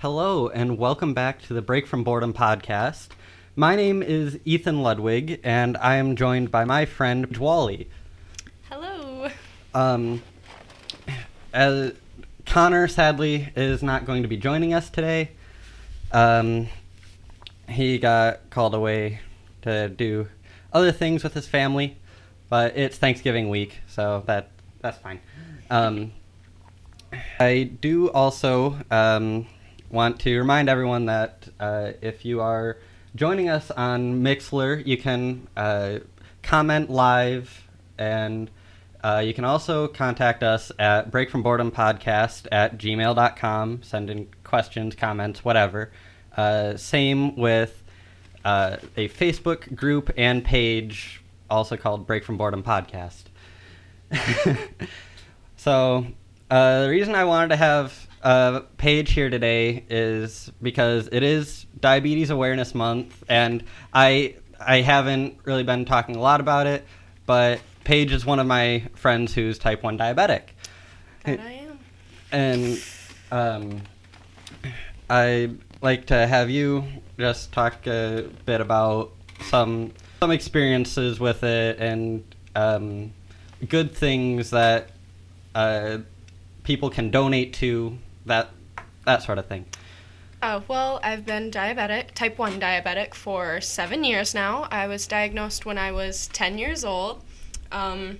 Hello, and welcome back to the Break from Boredom podcast. My name is Ethan Ludwig, and I am joined by my friend Dwally. Hello. Um, as Connor sadly is not going to be joining us today. Um, he got called away to do other things with his family, but it's Thanksgiving week, so that that's fine. Um, I do also um, want to remind everyone that uh, if you are joining us on Mixlr, you can uh, comment live and uh, you can also contact us at break from boredom podcast at gmail.com send in questions comments whatever. Uh, same with uh, a facebook group and page also called break from boredom podcast. So uh, the reason i wanted to have a Paige here today is because it is diabetes awareness month and i i haven't really been talking a lot about it but Paige is one of my friends who's type 1 diabetic. That I am. And um, I'd like to have you just talk a bit about some some experiences with it and um, good things that uh, people can donate to, that that sort of thing. Oh, well, I've been diabetic, type 1 diabetic, for seven years now. I was diagnosed when I was 10 years old. Um,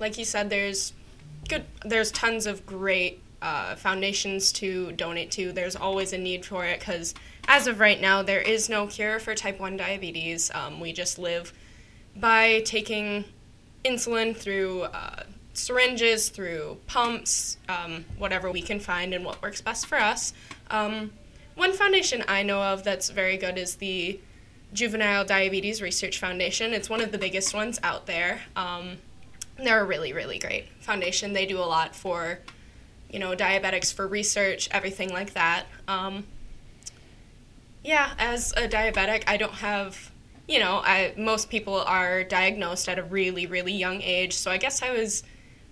like you said, there's good, there's tons of great uh, foundations to donate to. There's always a need for it because, as of right now, there is no cure for type 1 diabetes. Um, we just live by taking insulin through uh, syringes, through pumps, um, whatever we can find and what works best for us. Um, one foundation I know of that's very good is the Juvenile Diabetes Research Foundation. It's one of the biggest ones out there. Um, they're a really, really great foundation. They do a lot for, you know, diabetics for research, everything like that. Um, yeah, as a diabetic, I don't have, you know, I most people are diagnosed at a really, really young age. So I guess I was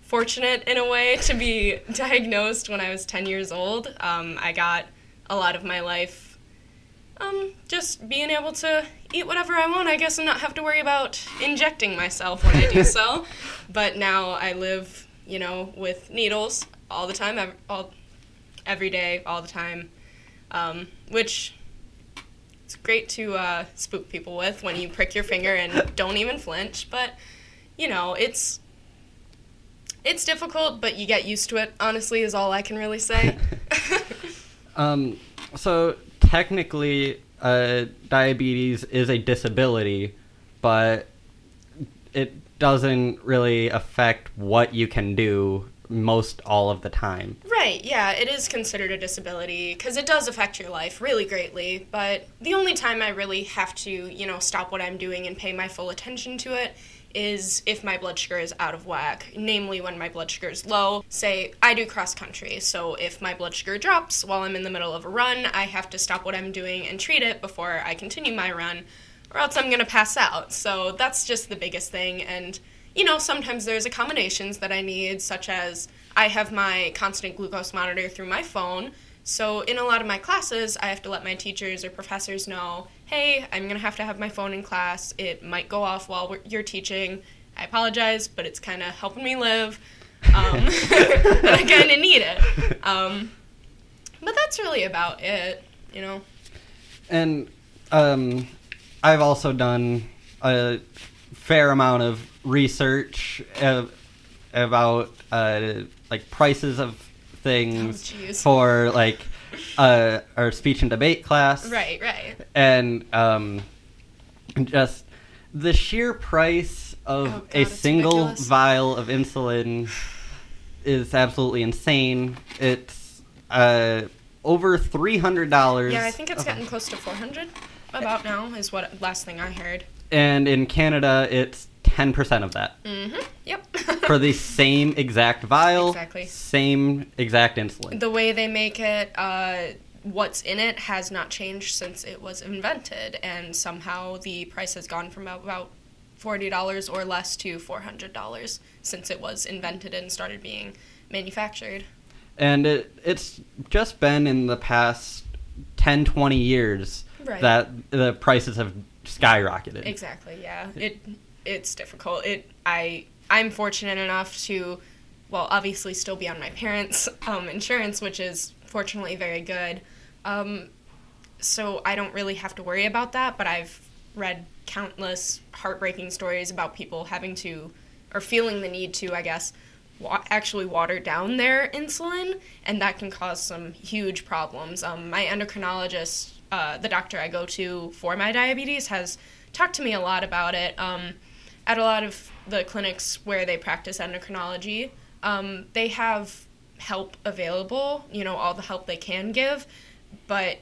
fortunate in a way to be diagnosed when I was 10 years old. Um, I got a lot of my life um, just being able to eat whatever I want, I guess, and not have to worry about injecting myself when I do so. But now I live, you know, with needles all the time, ev- all, every day, all the time, um, which it's great to uh, spook people with when you prick your finger and don't even flinch. But you know, it's it's difficult, but you get used to it. Honestly, is all I can really say. Um, so technically, uh, diabetes is a disability, but it doesn't really affect what you can do most all of the time. Right, yeah, it is considered a disability because it does affect your life really greatly. But the only time I really have to, you know, stop what I'm doing and pay my full attention to it is if my blood sugar is out of whack, namely when my blood sugar is low. Say, I do cross country, so if my blood sugar drops while I'm in the middle of a run, I have to stop what I'm doing and treat it before I continue my run, or else I'm gonna pass out. So that's just the biggest thing. And, you know, sometimes there's accommodations that I need, such as I have my constant glucose monitor through my phone. So, in a lot of my classes, I have to let my teachers or professors know hey, I'm going to have to have my phone in class. It might go off while we're, you're teaching. I apologize, but it's kind of helping me live. Um, I kind of need it. Um, but that's really about it, you know? And um, I've also done a fair amount of research uh, about uh, like prices of things Oh, for like uh, our speech and debate class. Right, right. and um, just the sheer price of Oh, God, a single ridiculous. vial of insulin is absolutely insane. It's uh, over three hundred dollars. Yeah, I think it's getting close to 400 about now, is what last thing I heard. and in Canada, it's ten percent of that Mm-hmm. Yep. for the same exact vial, Exactly. same exact insulin. the way they make it, uh, what's in it has not changed since it was invented, and somehow the price has gone from about forty dollars or less to four hundred dollars since it was invented and started being manufactured. and it it's just been in the past 10 20 years Right. that the prices have skyrocketed Exactly. Yeah. It it's difficult. It I I'm fortunate enough to well, obviously still be on my parents' um, insurance, which is fortunately very good. Um, so I don't really have to worry about that, but I've read countless heartbreaking stories about people having to or feeling the need to, I guess, wa- actually water down their insulin, and that can cause some huge problems. Um, my endocrinologist, uh, the doctor I go to for my diabetes, has talked to me a lot about it. Um, at a lot of the clinics where they practice endocrinology, um, they have help available, you know, all the help they can give, but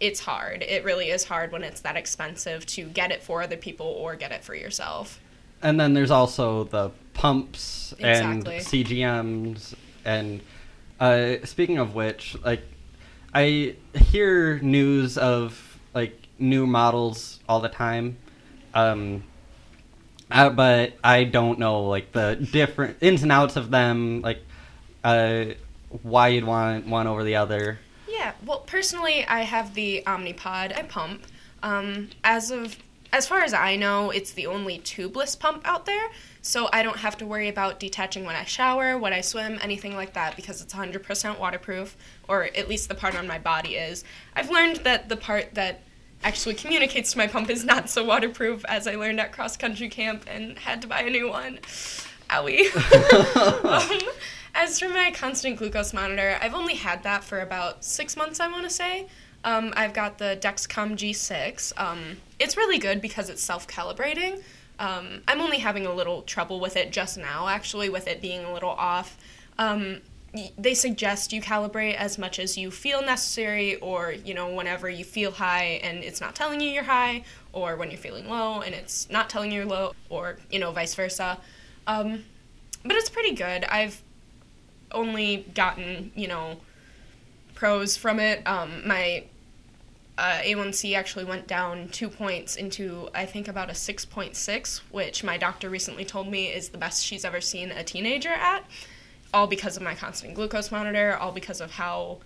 it's hard. It really is hard when it's that expensive to get it for other people or get it for yourself. and then there's also the pumps Exactly. and cgms and uh, speaking of which like i hear news of like new models all the time um, uh, but i don't know like the different ins and outs of them like uh, why you'd want one over the other Yeah, well, personally, I have the Omnipod. I pump. Um, as of as far as I know, it's the only tubeless pump out there, so I don't have to worry about detaching when I shower, when I swim, anything like that, because it's 100% waterproof, or at least the part on my body is. I've learned that the part that actually communicates to my pump is not so waterproof, as I learned at cross country camp and had to buy a new one. Owie. um, as for my constant glucose monitor, I've only had that for about six months, I want to say. Um, I've got the Dexcom G6. Um, it's really good because it's self calibrating. Um, I'm only having a little trouble with it just now, actually, with it being a little off. Um, they suggest you calibrate as much as you feel necessary, or, you know, whenever you feel high and it's not telling you you're high, or when you're feeling low and it's not telling you you're low, or, you know, vice versa. Um, but it's pretty good. I've only gotten, you know, pros from it. Um, my uh, A1C actually went down two points into, I think, about a 6.6, which my doctor recently told me is the best she's ever seen a teenager at. All because of my constant glucose monitor, all because of how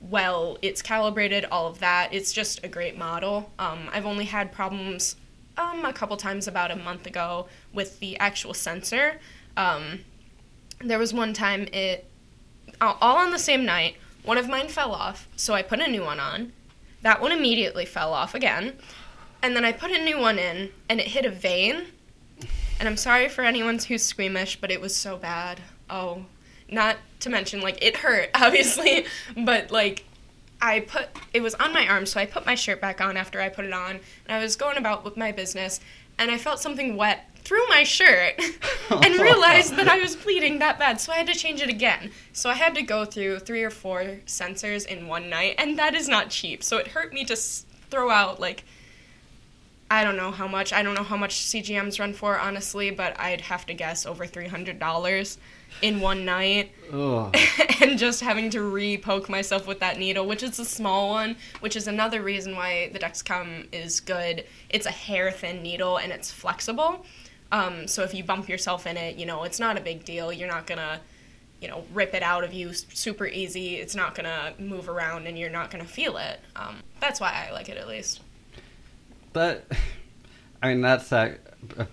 well it's calibrated, all of that. It's just a great model. Um, I've only had problems um, a couple times about a month ago with the actual sensor. Um, there was one time it all all on the same night one of mine fell off so i put a new one on that one immediately fell off again and then i put a new one in and it hit a vein and i'm sorry for anyone who's squeamish but it was so bad oh not to mention like it hurt obviously but like I put it was on my arm, so I put my shirt back on after I put it on, and I was going about with my business, and I felt something wet through my shirt, and realized that I was bleeding that bad, so I had to change it again. So I had to go through three or four sensors in one night, and that is not cheap. So it hurt me to s- throw out like I don't know how much. I don't know how much CGMs run for, honestly, but I'd have to guess over three hundred dollars in one night and just having to re-poke myself with that needle, which is a small one, which is another reason why the Dexcom is good. It's a hair-thin needle and it's flexible. Um, so if you bump yourself in it, you know, it's not a big deal. You're not gonna, you know, rip it out of you super easy. It's not gonna move around and you're not gonna feel it. Um, that's why I like it at least. But I mean, that's uh, uh,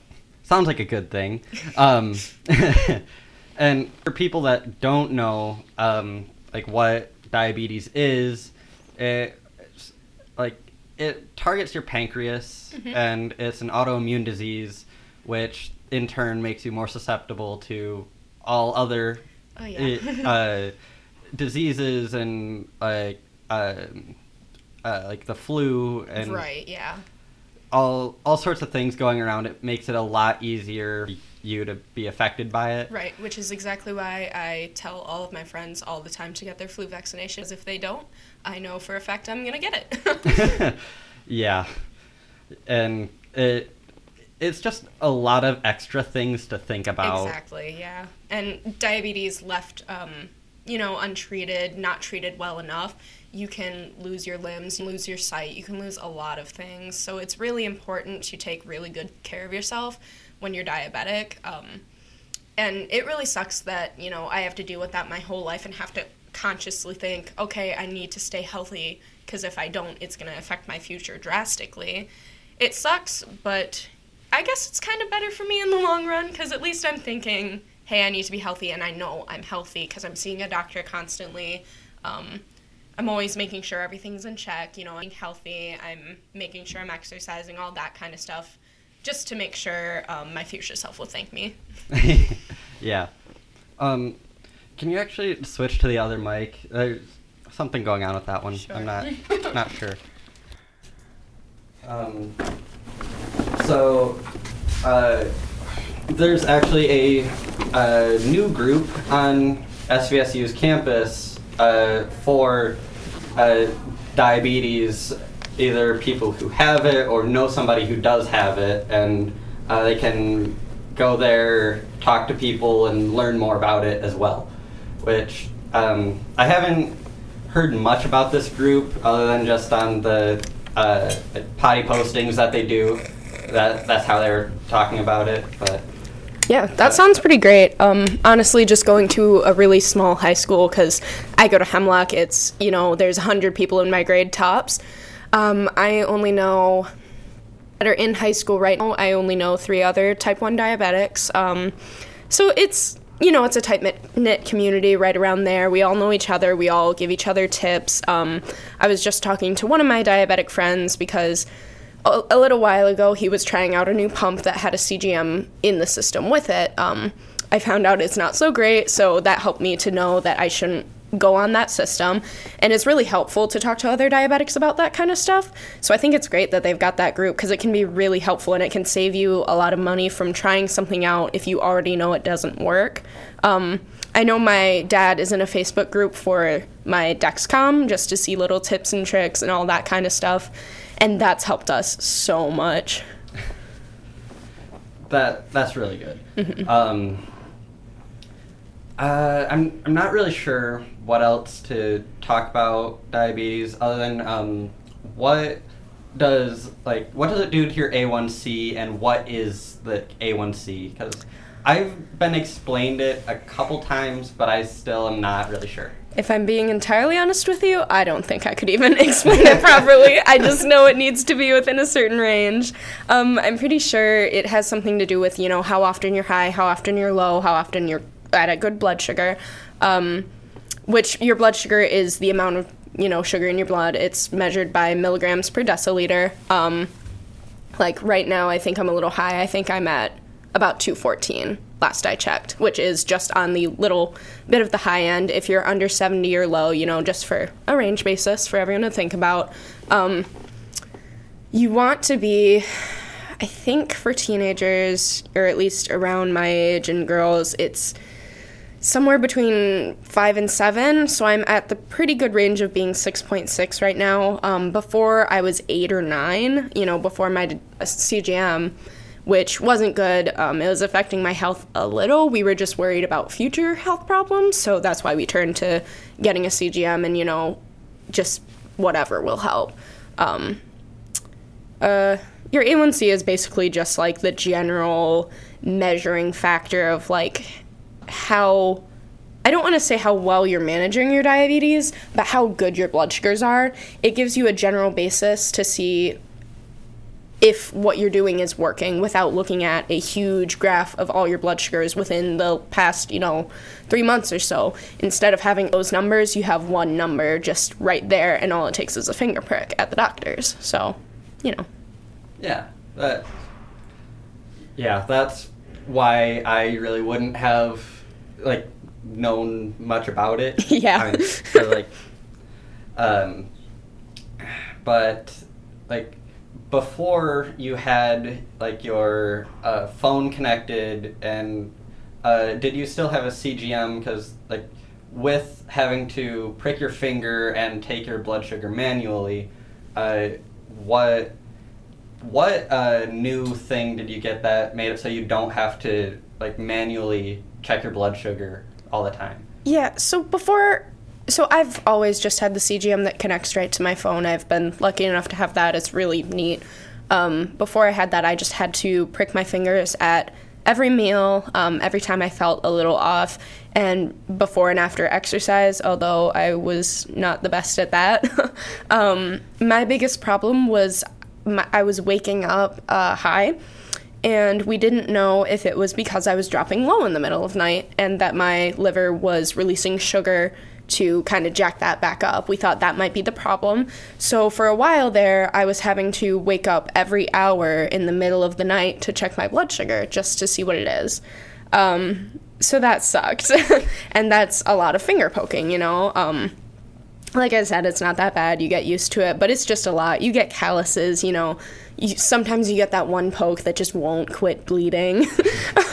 sounds like a good thing. Um, and for people that don't know, um, like what diabetes is, it like it targets your pancreas, Mhm. and it's an autoimmune disease, which in turn makes you more susceptible to all other Oh yeah. uh, diseases and like um uh, like the flu and right. Yeah. all all sorts of things going around. It makes it a lot easier you to be affected by it. Right, which is exactly why I tell all of my friends all the time to get their flu vaccinations. If they don't, I know for a fact I'm gonna get it. yeah, and it it's just a lot of extra things to think about. exactly, yeah. And diabetes left, um, you know, untreated, not treated well enough, you can lose your limbs, lose your sight, you can lose a lot of things. So it's really important to take really good care of yourself when you're diabetic. Um, and it really sucks that you know I have to deal with that my whole life and have to consciously think, okay, I need to stay healthy because if I don't, it's going to affect my future drastically. It sucks, but I guess it's kind of better for me in the long run because at least I'm thinking, hey, I need to be healthy, and I know I'm healthy because I'm seeing a doctor constantly. Um, I'm always making sure everything's in check, you know, I'm healthy, I'm making sure I'm exercising, all that kind of stuff, just to make sure um, my future self will thank me. yeah. Um, can you actually switch to the other mic? There's something going on with that one. Sure. I'm not not sure. Um, so, uh, there's actually a, a new group on SVSU's campus uh, for uh, diabetes, either people who have it or know somebody who does have it, and uh, they can go there, talk to people, and learn more about it as well. Which um, I haven't heard much about this group other than just on the uh, potty postings that they do. That that's how they were talking about it, but. Yeah, that sounds pretty great. Um, honestly, just going to a really small high school because I go to Hemlock. It's you know there's hundred people in my grade tops. Um, I only know that are in high school right now. I only know three other type one diabetics. Um, so it's you know it's a tight knit community right around there. We all know each other. We all give each other tips. Um, I was just talking to one of my diabetic friends because a, a, little while ago, he was trying out a new pump that had a CGM in the system with it. Um, I found out it's not so great, so that helped me to know that I shouldn't go on that system. And it's really helpful to talk to other diabetics about that kind of stuff. So I think it's great that they've got that group because it can be really helpful and it can save you a lot of money from trying something out if you already know it doesn't work. Um, I know my dad is in a Facebook group for my Dexcom just to see little tips and tricks and all that kind of stuff and that's helped us so much. That that's really good. Mm-hmm. Um, uh, I'm I'm not really sure what else to talk about diabetes other than um, what does like what does it do to your A1C and what is the A1C because I've been explained it a couple times but I still am not really sure. If I'm being entirely honest with you, I don't think I could even explain it properly. I just know it needs to be within a certain range. Um, I'm pretty sure it has something to do with, you know, how often you're high, how often you're low, how often you're at a good blood sugar. Um, which your blood sugar is the amount of, you know, sugar in your blood. It's measured by milligrams per deciliter. Um, like right now, I think I'm a little high. I think I'm at about 214 last I checked, which is just on the little bit of the high end. If you're under 70 or low, you know, just for a range basis for everyone to think about. Um, you want to be, I think, for teenagers, or at least around my age and girls, it's somewhere between five and seven. So I'm at the pretty good range of being 6.6 right now. Um, before I was eight or nine, you know, before my CGM which wasn't good. Um, it was affecting my health a little. We were just worried about future health problems, so that's why we turned to getting a CGM and, you know, just whatever will help. Um, uh, your A1C is basically just like the general measuring factor of like how. I don't want to say how well you're managing your diabetes, but how good your blood sugars are. It gives you a general basis to see if what you're doing is working without looking at a huge graph of all your blood sugars within the past, you know, three months or so. Instead of having those numbers, you have one number just right there, and all it takes is a finger prick at the doctor's. So, you know. Yeah, that. Yeah, that's why I really wouldn't have like known much about it. yeah. I mean, like, um, but like before you had like your uh, phone connected and uh, did you still have a CGM because like with having to prick your finger and take your blood sugar manually uh, what what uh, new thing did you get that made it so you don't have to like manually check your blood sugar all the time yeah so before so I've always just had the CGM that connects right to my phone. I've been lucky enough to have that. It's really neat. Um, before I had that, I just had to prick my fingers at every meal, um, every time I felt a little off, and before and after exercise, although I was not the best at that. um, my biggest problem was my, I was waking up uh, high and we didn't know if it was because I was dropping low in the middle of night and that my liver was releasing sugar to kind of jack that back up. We thought that might be the problem. So for a while there, I was having to wake up every hour in the middle of the night to check my blood sugar just to see what it is. Um, so that sucked. and that's a lot of finger poking, you know? Um, like I said, it's not that bad. You get used to it, but it's just a lot. You get calluses, you know. You, sometimes you get that one poke that just won't quit bleeding.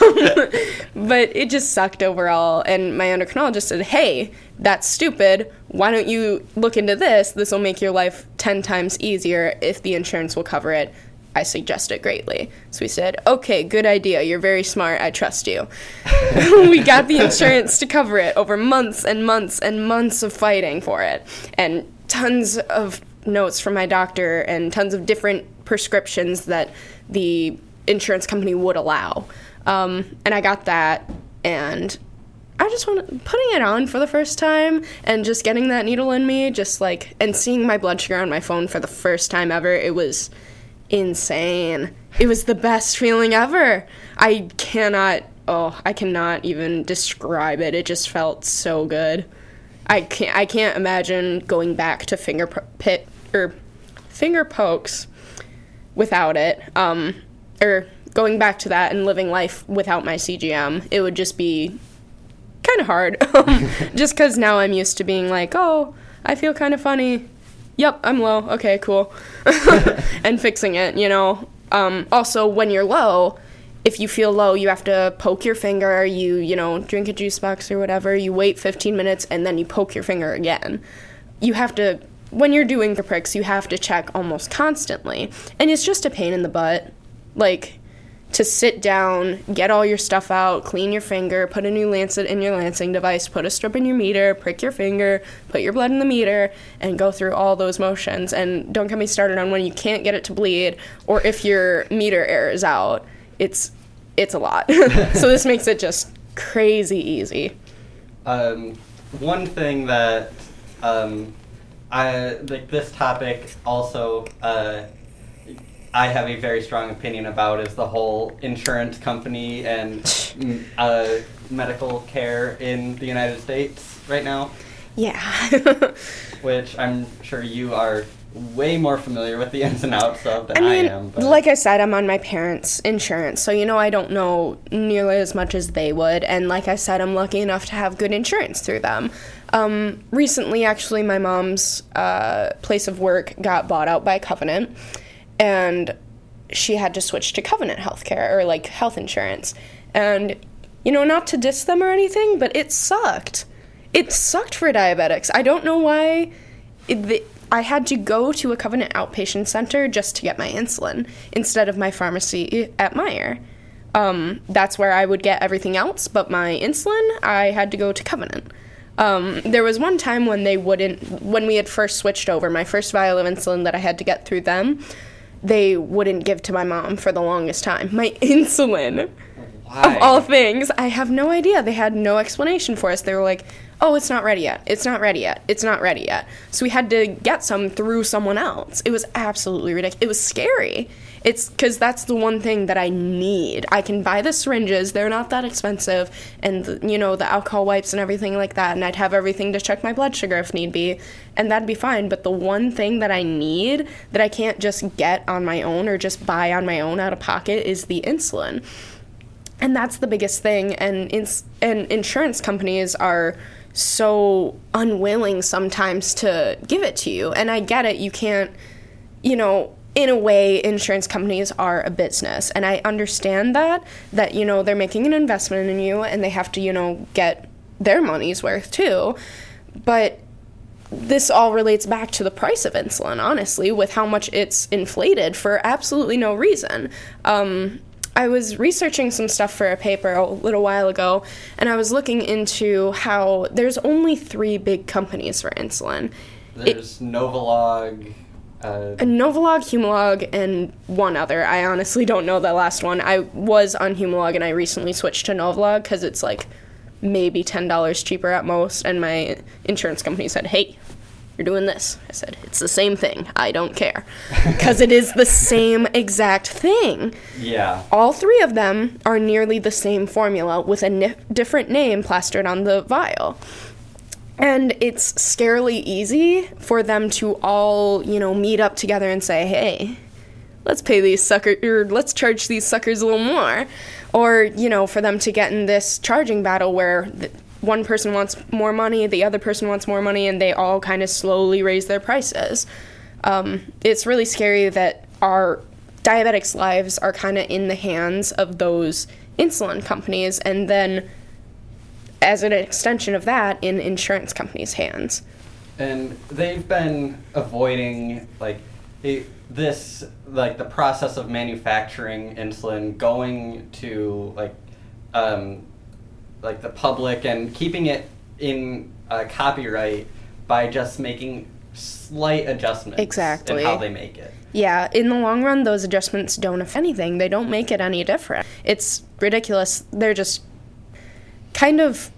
Um, but it just sucked overall. And my endocrinologist said, hey, that's stupid. Why don't you look into this? This will make your life 10 times easier if the insurance will cover it. I suggest it greatly. So we said, okay, good idea. You're very smart. I trust you. we got the insurance to cover it over months and months and months of fighting for it. And tons of notes from my doctor and tons of different prescriptions that the insurance company would allow. Um, and I got that, and I just want putting it on for the first time and just getting that needle in me, just like and seeing my blood sugar on my phone for the first time ever. It was insane. It was the best feeling ever. I cannot. Oh, I cannot even describe it. It just felt so good. I can't. I can't imagine going back to finger pit or finger pokes without it. Um, or going back to that and living life without my CGM. It would just be kind of hard. just because now I'm used to being like, oh, I feel kind of funny. Yep, I'm low. Okay, cool. and fixing it, you know. Um, also, when you're low, if you feel low, you have to poke your finger, you, you know, drink a juice box or whatever, you wait 15 minutes, and then you poke your finger again. You have to, when you're doing the pricks, you have to check almost constantly. And it's just a pain in the butt. Like, to sit down, get all your stuff out, clean your finger, put a new lancet in your lancing device, put a strip in your meter, prick your finger, put your blood in the meter, and go through all those motions. And don't get me started on when you can't get it to bleed or if your meter errors out. It's it's a lot. so this makes it just crazy easy. Um, one thing that um, I like this topic also. Uh, I have a very strong opinion about is the whole insurance company and uh, medical care in the United States right now. Yeah. which I'm sure you are way more familiar with the ins and outs of than I, mean, I am. But. Like I said, I'm on my parents' insurance, so you know I don't know nearly as much as they would. And like I said, I'm lucky enough to have good insurance through them. Um, recently, actually, my mom's uh, place of work got bought out by Covenant and she had to switch to Covenant Healthcare or like health insurance. And, you know, not to diss them or anything, but it sucked. It sucked for diabetics. I don't know why. It, the, I had to go to a Covenant outpatient center just to get my insulin instead of my pharmacy at Meijer. Um, that's where I would get everything else, but my insulin, I had to go to Covenant. Um, there was one time when they wouldn't, when we had first switched over, my first vial of insulin that I had to get through them, they wouldn't give to my mom for the longest time. My insulin. Why? Of all things, I have no idea. They had no explanation for us. They were like, "Oh, it's not ready yet. It's not ready yet. It's not ready yet." So we had to get some through someone else. It was absolutely ridiculous. It was scary. It's because that's the one thing that I need. I can buy the syringes, they're not that expensive, and, you know, the alcohol wipes and everything like that, and I'd have everything to check my blood sugar if need be, and that'd be fine. But the one thing that I need that I can't just get on my own or just buy on my own out of pocket is the insulin. And that's the biggest thing, and, ins- and insurance companies are so unwilling sometimes to give it to you. And I get it, you can't, you know, in a way insurance companies are a business. And i understand that that you know they're making an investment in you and they have to you know get their money's worth too. But this all relates back to the price of insulin honestly with how much it's inflated for absolutely no reason. Um, I was researching some stuff for a paper a little while ago, and I was looking into how there's only three big companies for insulin. There's it, Novolog, Uh, Novolog, Humalog, and one other. I honestly don't know the last one. I was on Humalog and I recently switched to Novolog because it's like maybe ten dollars cheaper at most. And my insurance company said, "Hey, you're doing this." I said, "It's the same thing. I don't care," because it is the same exact thing. yeah. All three of them are nearly the same formula with a different name plastered on the vial. And it's scarily easy for them to all, you know, meet up together and say, hey, let's pay these suckers, or let's charge these suckers a little more. Or, you know, for them to get in this charging battle where th- one person wants more money, the other person wants more money, and they all kind of slowly raise their prices. Um, it's really scary that our diabetics' lives are kind of in the hands of those insulin companies, and then as an extension of that, in insurance companies' hands. and they've been avoiding like it, this like the process of manufacturing insulin going to like um, like the public and keeping it in uh, copyright by just making slight adjustments Exactly. in how they make it Yeah, in the long run, those adjustments don't affect anything. They don't make it any different. It's ridiculous. They're just kind of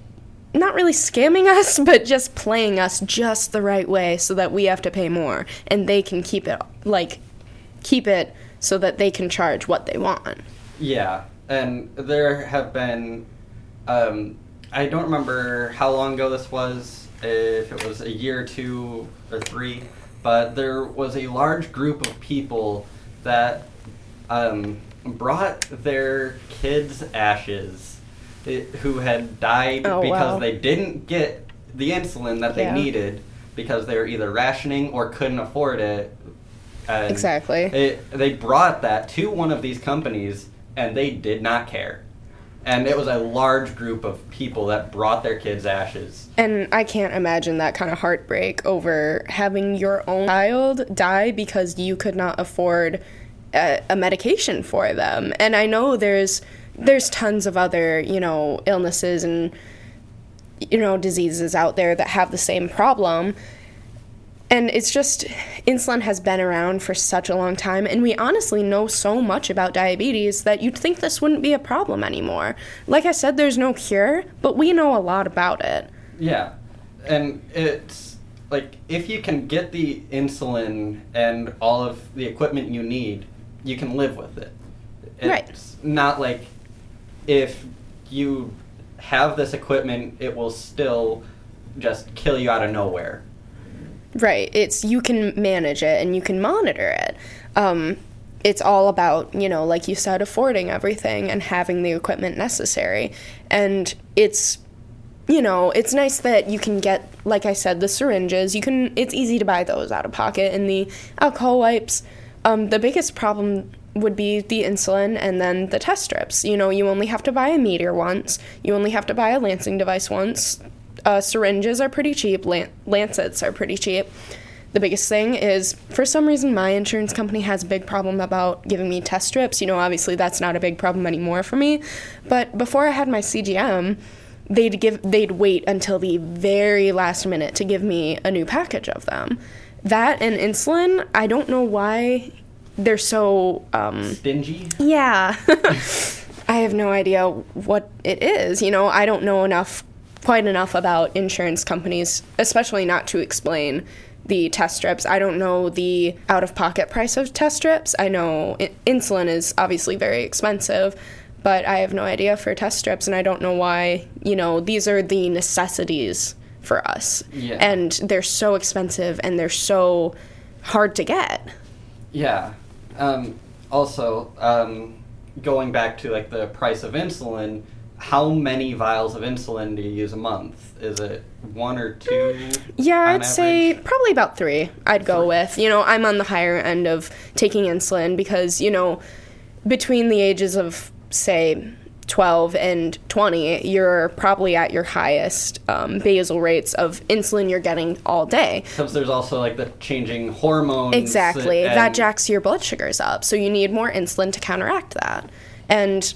not really scamming us, but just playing us just the right way so that we have to pay more and they can keep it like keep it so that they can charge what they want. Yeah, and there have been. Um, I don't remember how long ago this was, if it was a year or two or three, but there was a large group of people that um, brought their kids' ashes who had died Oh, because wow. they didn't get the insulin that they Yeah. needed because they were either rationing or couldn't afford it. And Exactly. it, they brought that to one of these companies and they did not care. And it was a large group of people that brought their kids' ashes. And I can't imagine that kind of heartbreak over having your own child die because you could not afford a, a medication for them. And I know there's there's tons of other, you know, illnesses and you know, diseases out there that have the same problem. And it's just insulin has been around for such a long time and we honestly know so much about diabetes that you'd think this wouldn't be a problem anymore. Like I said there's no cure, but we know a lot about it. Yeah. And it's like if you can get the insulin and all of the equipment you need, you can live with it. Right. Not like if you have this equipment, it will still just kill you out of nowhere. Right. It's you can manage it and you can monitor it. Um, it's all about you know, like you said, affording everything and having the equipment necessary. And it's you know, it's nice that you can get, like I said, the syringes. You can. It's easy to buy those out of pocket, and the alcohol wipes. Um, the biggest problem would be the insulin and then the test strips. You know, you only have to buy a meter once. You only have to buy a lancing device once. Uh, syringes are pretty cheap. Lan- lancets are pretty cheap. The biggest thing is, for some reason, my insurance company has a big problem about giving me test strips. You know, obviously that's not a big problem anymore for me. But before I had my CGM, they'd give they'd wait until the very last minute to give me a new package of them. That and insulin, I don't know why they're so um, Stingy? yeah. I have no idea what it is. You know, I don't know enough, quite enough about insurance companies, especially not to explain the test strips. I don't know the out of pocket price of test strips. I know I- insulin is obviously very expensive, but I have no idea for test strips, and I don't know why, you know, these are the necessities for us. Yeah. And they're so expensive and they're so hard to get. Yeah. Um, also, um, going back to like the price of insulin, how many vials of insulin do you use a month? Is it one or two? Yeah, I'd say probably about three. I'd go with. You know, I'm on the higher end of taking insulin because you know, between the ages of say 12 and 20, you're probably at your highest um, basal rates of insulin you're getting all day. Because there's also like the changing hormones. Exactly. that jacks your blood sugars up. So you need more insulin to counteract that. And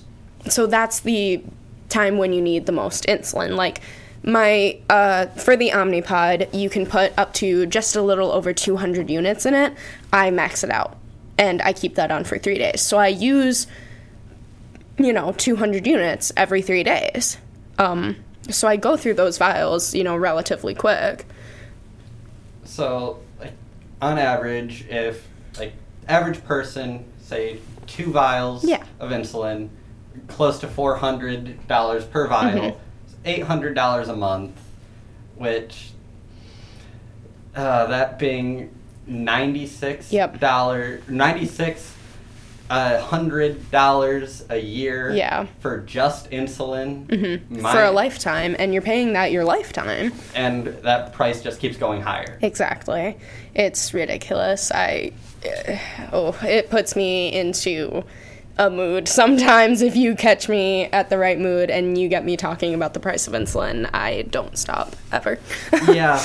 so that's the time when you need the most insulin. Like my uh, for the Omnipod, you can put up to just a little over 200 units in it. I max it out, and I keep that on for three days. So I use, you know, 200 units every three days. Um, so I go through those vials, you know, relatively quick. So, like, on average, if like average person say two vials Yeah. of insulin, close to four hundred dollars per vial, Mhm. hundred dollars a month, which uh, that being ninety six Yep. dollar ninety six uh, hundred dollars a year Yeah. for just insulin hmm My- For a lifetime, and you're paying that your lifetime. and that price just keeps going higher. Exactly. It's ridiculous. I uh, oh, it puts me into a mood sometimes if you catch me at the right mood and you get me talking about the price of insulin, I don't stop ever. yeah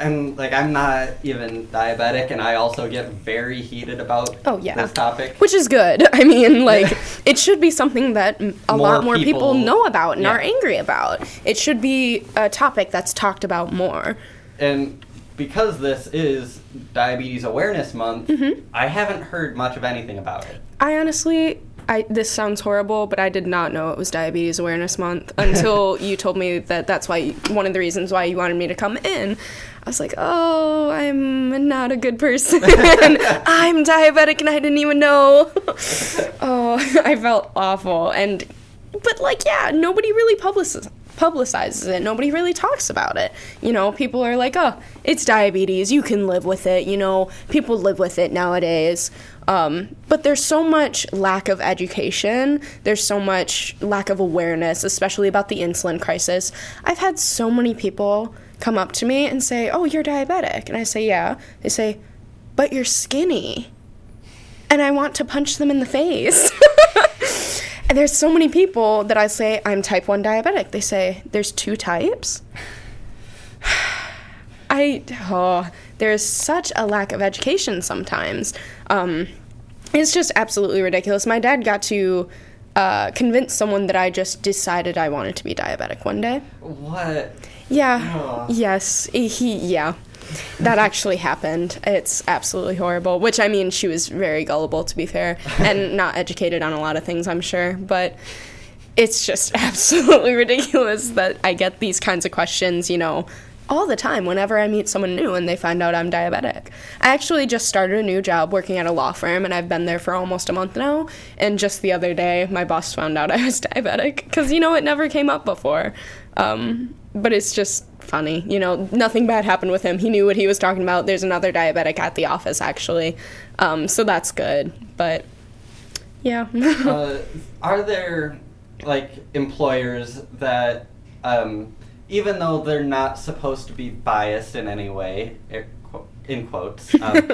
and like i'm not even diabetic and i also get very heated about Oh, yeah. this topic Which is good. I mean, like, it should be something that a More lot more people, people- know about and yeah. are angry about. It should be a topic that's talked about more. and because this is diabetes awareness month Mm-hmm. i haven't heard much of anything about it I honestly, I this sounds horrible, but I did not know it was Diabetes Awareness Month until you told me that that's why one of the reasons why you wanted me to come in. I was like, oh, I'm not a good person. I'm diabetic and I didn't even know. oh, I felt awful. And, but like, yeah, nobody really publicizes publicizes it. Nobody really talks about it. You know, people are like, "Oh, it's diabetes. You can live with it." You know, people live with it nowadays. Um, but there's so much lack of education. There's so much lack of awareness, especially about the insulin crisis. I've had so many people come up to me and say, "Oh, you're diabetic," and I say, "Yeah." They say, "But you're skinny," and I want to punch them in the face. And there's so many people that I say I'm type 1 diabetic. They say there's two types. I oh, there's such a lack of education sometimes. Um, it's just absolutely ridiculous. My dad got to uh, convince someone that I just decided I wanted to be diabetic one day. what Yeah. Aw. Yes. He. Yeah. That actually happened. It's absolutely horrible. Which I mean, she was very gullible, to be fair, and not educated on a lot of things, I'm sure. But it's just absolutely ridiculous that I get these kinds of questions. You know. All the time, whenever I meet someone new and they find out I'm diabetic. I actually just started a new job working at a law firm and I've been there for almost a month now. And just the other day, my boss found out I was diabetic because, you know, it never came up before. Um, but it's just funny. You know, nothing bad happened with him. He knew what he was talking about. There's another diabetic at the office, actually. Um, so that's good. But yeah. uh, are there like employers that um, even though they're not supposed to be biased in any way in quotes um,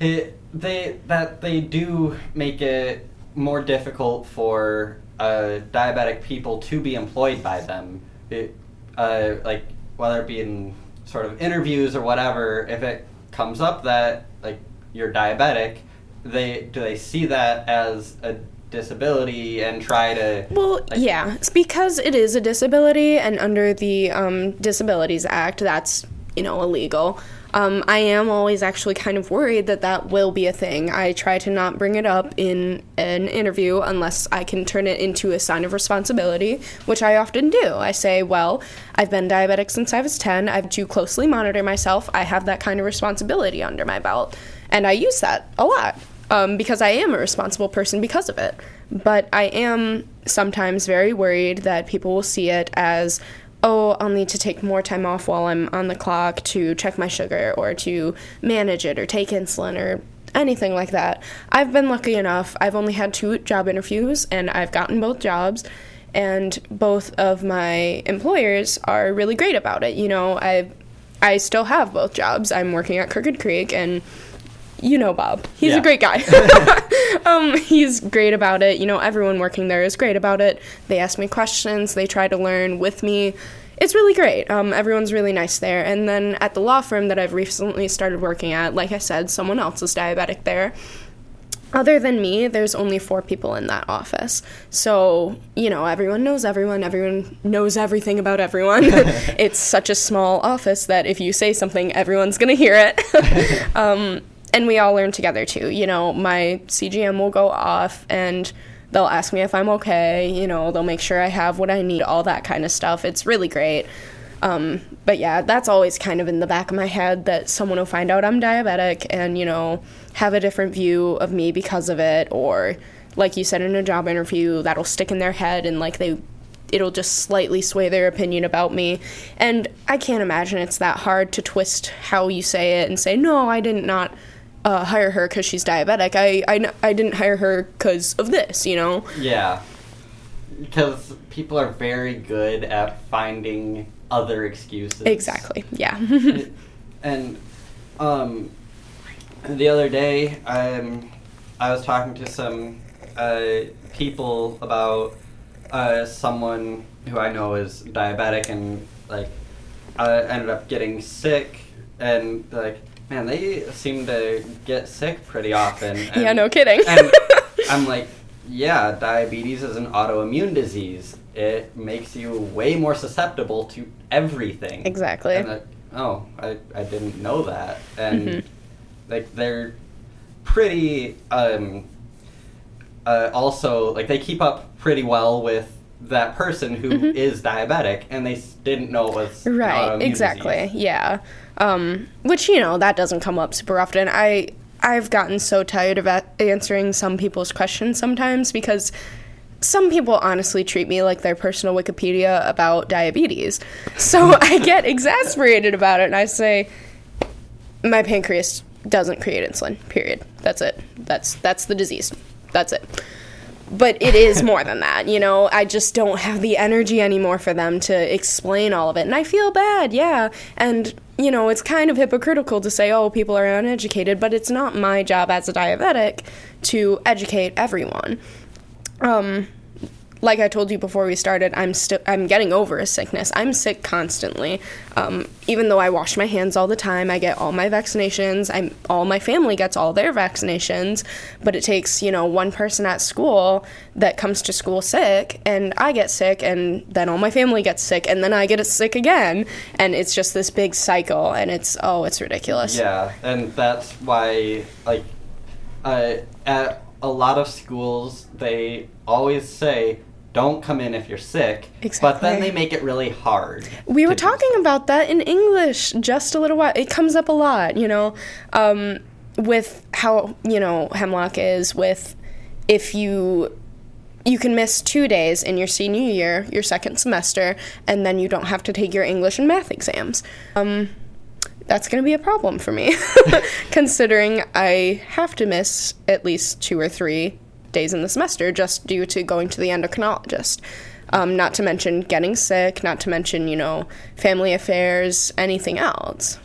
it, they that they do make it more difficult for uh, diabetic people to be employed by them it, uh, like whether it be in sort of interviews or whatever if it comes up that like you're diabetic they do they see that as a disability and try to Well, like- yeah, it's because it is a disability, and under the um, Disabilities Act, that's you know illegal. Um, I am always actually kind of worried that that will be a thing. I try to not bring it up in an interview unless I can turn it into a sign of responsibility, which I often do. I say, well, I've been diabetic since I was 10. I have to closely monitor myself. I have that kind of responsibility under my belt. And I use that a lot um, because I am a responsible person because of it. But I am sometimes very worried that people will see it as, oh, I'll need to take more time off while I'm on the clock to check my sugar or to manage it or take insulin or anything like that. I've been lucky enough. I've only had two job interviews and I've gotten both jobs. And both of my employers are really great about it. You know, I I still have both jobs. I'm working at Crooked Creek and you know Bob. He's Yeah. a great guy. um, he's great about it. You know, everyone working there is great about it. They ask me questions. They try to learn with me. It's really great. Um, everyone's really nice there. And then at the law firm that I've recently started working at, like I said, someone else is diabetic there. other than me, there's only four people in that office. So, you know, everyone knows everyone, everyone knows everything about everyone. it's such a small office that if you say something, everyone's going to hear it. um, and we all learn together too. You know, my CGM will go off and they'll ask me if I'm okay. You know, they'll make sure I have what I need, all that kind of stuff. It's really great. Um, but yeah, that's always kind of in the back of my head that someone will find out I'm diabetic and, you know, have a different view of me because of it. Or, like you said in a job interview, that'll stick in their head and, like, they. It'll just slightly sway their opinion about me. And I can't imagine it's that hard to twist how you say it and say, no, I did not uh, hire her because she's diabetic. I, I, I didn't hire her because of this, you know? Yeah. Because people are very good at finding other excuses. Exactly, yeah. and um, the other day, um, I was talking to some uh, people about uh, someone who I know is diabetic and like I ended up getting sick and like man they seem to get sick pretty often. And, yeah, no kidding. and I'm like, yeah, diabetes is an autoimmune disease. It makes you way more susceptible to everything. Exactly. And like, oh, I, I didn't know that. And Mhm. like they're pretty um uh, also like they keep up pretty well with that person who is Mhm. diabetic and they s- didn't know it was right exactly disease. yeah um, which you know that doesn't come up super often. I i've gotten so tired of a- answering some people's questions sometimes because some people honestly treat me like their personal wikipedia about diabetes. So i get exasperated about it and i say my pancreas doesn't create insulin period. That's it. That's that's the disease. That's it but it is more than that you know? I just don't have the energy anymore for them to explain all of it and i feel bad yeah. And you know it's kind of hypocritical to say oh people are uneducated but it's not my job as a diabetic to educate everyone. Um like I told you before we started, I'm still I'm getting over a sickness. I'm sick constantly. Um, even though I wash my hands all the time, I get all my vaccinations. I'm all my family gets all their vaccinations, but it takes you know one person at school that comes to school sick, and I get sick, and then all my family gets sick, and then I get sick again, and it's just this big cycle, and it's oh, it's ridiculous. Yeah, and that's why, like, uh, at a lot of schools, they always say, "Don't come in if you're sick," but then they make it really hard. We were talking about that in English just a little while. It comes up a lot, you know, um, with how you know hemlock is with if you you can miss two days in your senior year, your second semester, and then you don't have to take your English and math exams. Um, that's going to be a problem for me, considering I have to miss at least two or three days in the semester just due to going to the endocrinologist. Um, not to mention getting sick, not to mention, you know, family affairs, anything else.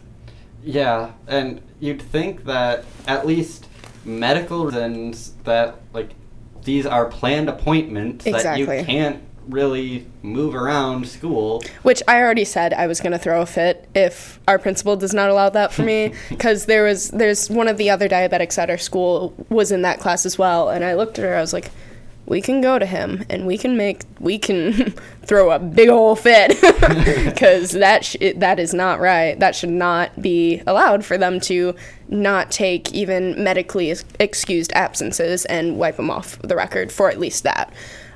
Yeah, and you'd think that at least medical reasons that like these are planned appointments that you can't really move around school. Which I already said I was going to throw a fit if our principal does not allow that for me because there was there's one of the other diabetics at our school was in that class as well and I looked at her I was like we can go to him and we can make we can throw a big old fit. Because that sh- that is not right. That should not be allowed for them to not take even medically excused absences and wipe them off the record for at least that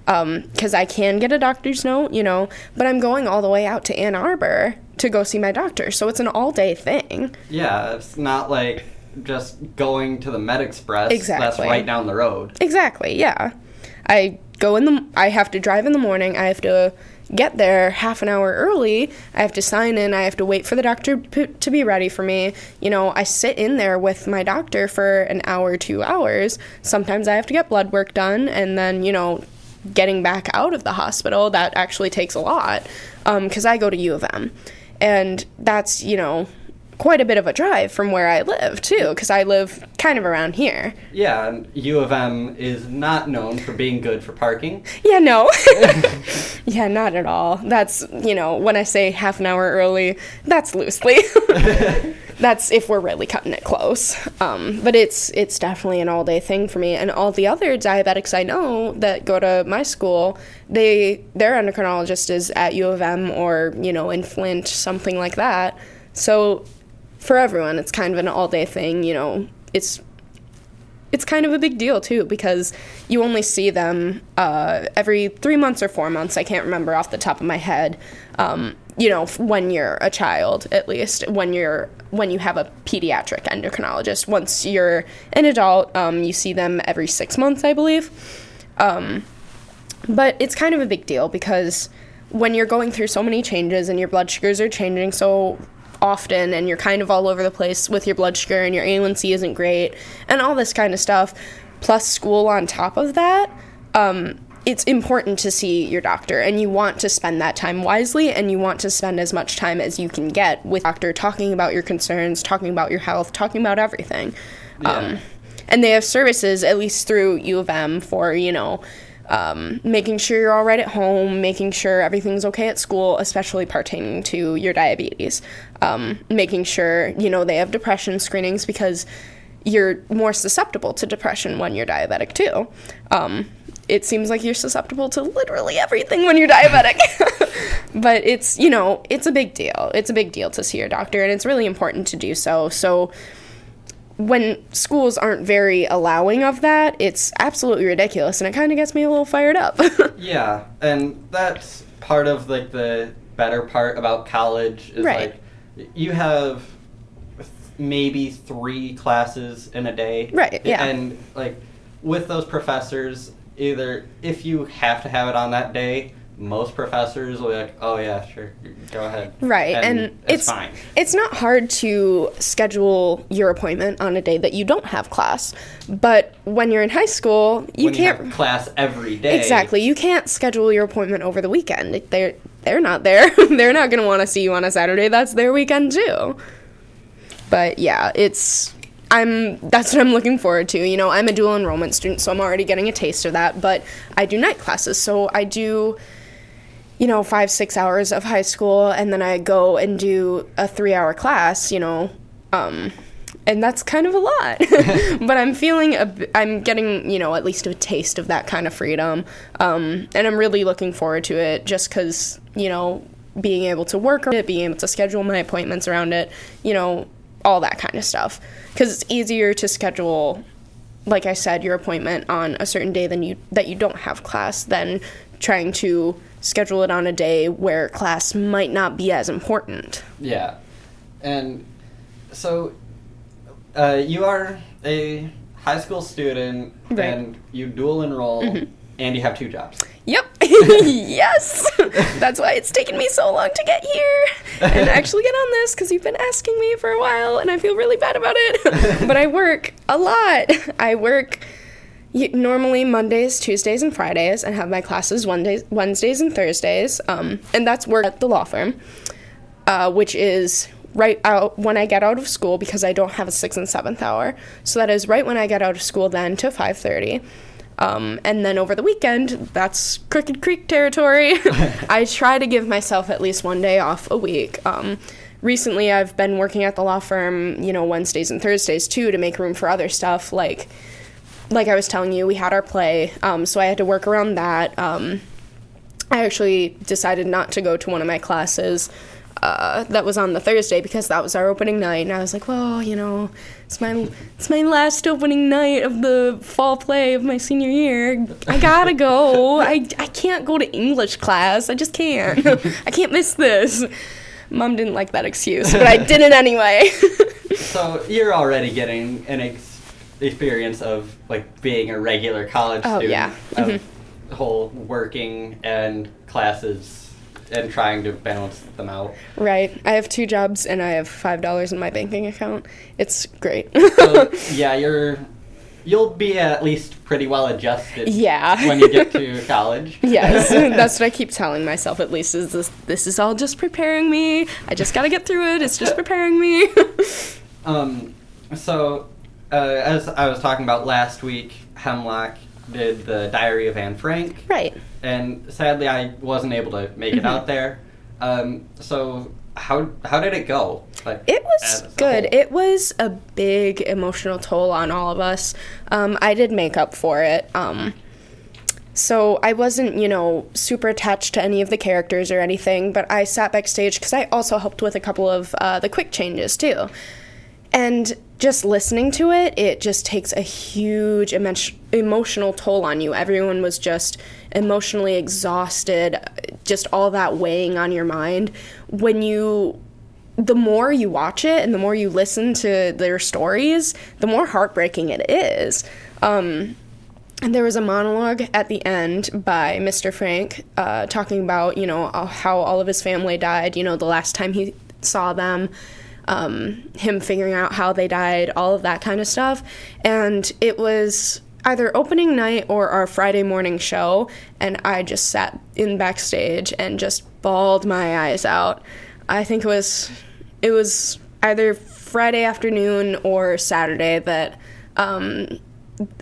Um, because I can get a doctor's note, you know, but I'm going all the way out to Ann Arbor to go see my doctor, so it's an all day thing. Yeah, it's not like just going to the Med Express Exactly. that's right down the road. Exactly, yeah. I go in the, I have to drive in the morning, I have to get there half an hour early, I have to sign in, I have to wait for the doctor p- to be ready for me. You know, I sit in there with my doctor for an hour, two hours. Sometimes I have to get blood work done, and then, you know, getting back out of the hospital, that actually takes a lot um, because I go to U of M. And that's, you know, quite a bit of a drive from where I live, too, because I live kind of around here. Yeah, and U of M is not known for being good for parking. Yeah, no. yeah, not at all. That's, you know, when I say half an hour early, that's loosely. that's if we're really cutting it close. Um, but it's it's definitely an all day thing for me. And all the other diabetics I know that go to my school, they their endocrinologist is at U of M or you know in Flint, something like that. So for everyone, it's kind of an all day thing. You know, it's it's kind of a big deal too because you only see them uh, every three months or four months. I can't remember off the top of my head. Um, you know, when you're a child, at least when you're when you have a pediatric endocrinologist. Once you're an adult, um, you see them every six months, I believe. Um, but it's kind of a big deal because when you're going through so many changes and your blood sugars are changing so often and you're kind of all over the place with your blood sugar and your A1C isn't great and all this kind of stuff, plus school on top of that, um, it's important to see your doctor and you want to spend that time wisely and you want to spend as much time as you can get with doctor talking about your concerns, talking about your health, talking about everything. Yeah. Um, and they have services, at least through U of M, for, you know, um, making sure you're all right at home, making sure everything's okay at school, especially pertaining to your diabetes. Um, making sure, you know, they have depression screenings because you're more susceptible to depression when you're diabetic too. Um, it seems like you're susceptible to literally everything when you're diabetic. but it's, you know, it's a big deal. It's a big deal to see your doctor, and it's really important to do so. So, when schools aren't very allowing of that, it's absolutely ridiculous, and it kind of gets me a little fired up. Yeah, and that's part of like the better part about college is Right. like you have th- maybe three classes in a day. Right, yeah. And like with those professors, either if you have to have it on that day, most professors will be like, "Oh yeah, sure, go ahead." Right, and, it's, it's fine. It's not hard to schedule your appointment on a day that you don't have class, but when you're in high school, you when can't you have class every day. exactly. You can't schedule your appointment over the weekend. They're they're not there. they're not going to want to see you on a Saturday. That's their weekend too. But yeah, it's I'm that's what I'm looking forward to. You know, I'm a dual enrollment student, so I'm already getting a taste of that. But I do night classes, so I do you know, five, six hours of high school, and then I go and do a three hour class, you know, um, and that's kind of a lot. but I'm feeling, a, I'm getting, you know, at least a taste of that kind of freedom. Um, and I'm really looking forward to it just because, you know, being able to work on it, being able to schedule my appointments around it, you know, all that kind of stuff. Because it's easier to schedule like I said, your appointment on a certain day than you that you don't have class than trying to schedule it on a day where class might not be as important. Yeah, and so uh, you are a high school student, Right. Mm-hmm. and you dual enroll, and you have two jobs. Yep. yes. That's why it's taken me so long to get here and actually get on this because you've been asking me for a while and I feel really bad about it. but I work a lot. I work normally Mondays, Tuesdays, and Fridays and have my classes Wednesdays, Wednesdays and Thursdays. Um, and that's work at the law firm, uh, which is right out when I get out of school because I don't have a sixth and seventh hour. So that is right when I get out of school then to 5:30. Um, and then over the weekend, that's Crooked Creek territory. I try to give myself at least one day off a week. Um, recently, I've been working at the law firm, you know, Wednesdays and Thursdays too, to make room for other stuff. Like, like I was telling you, we had our play, um, so I had to work around that. Um, I actually decided not to go to one of my classes uh, that was on the Thursday because that was our opening night, and I was like, well, you know, it's my it's my last opening night of the fall play of my senior year. I gotta go. I I can't go to English class. I just can't. I can't miss this. Mom didn't like that excuse, but I did it anyway. So you're already getting an ex- experience of like being a regular college Oh, student, yeah. of Mhm. the whole working and classes and trying to balance them out. right. I have two jobs and I have five dollars in my banking account. It's great. So yeah, you're you'll be at least pretty well adjusted. Yeah. when you get to college. yes, that's what I keep telling myself. At least is this this is all just preparing me. I just got to get through it. It's just preparing me. Um, so, uh, as I was talking about last week, Hemlock did the Diary of Anne Frank, right. and sadly I wasn't able to make it out there. Um, so how how did it go? Like, It was good. whole? It was a big emotional toll on all of us. Um, I did make up for it. Um, so I wasn't, you know, super attached to any of the characters or anything, but I sat backstage because I also helped with a couple of uh, the quick changes too. And just listening to it, it just takes a huge emo- emotional toll on you. Everyone was just emotionally exhausted, just all that weighing on your mind. When you, the more you watch it and the more you listen to their stories, the more heartbreaking it is. Um, and there was a monologue at the end by Mr. Frank uh, talking about, you know, how all of his family died, you know, the last time he saw them, um, him figuring out how they died, all of that kind of stuff. And it was either opening night or our Friday morning show, and I just sat in backstage and just bawled my eyes out. I think it was it was either Friday afternoon or Saturday that um,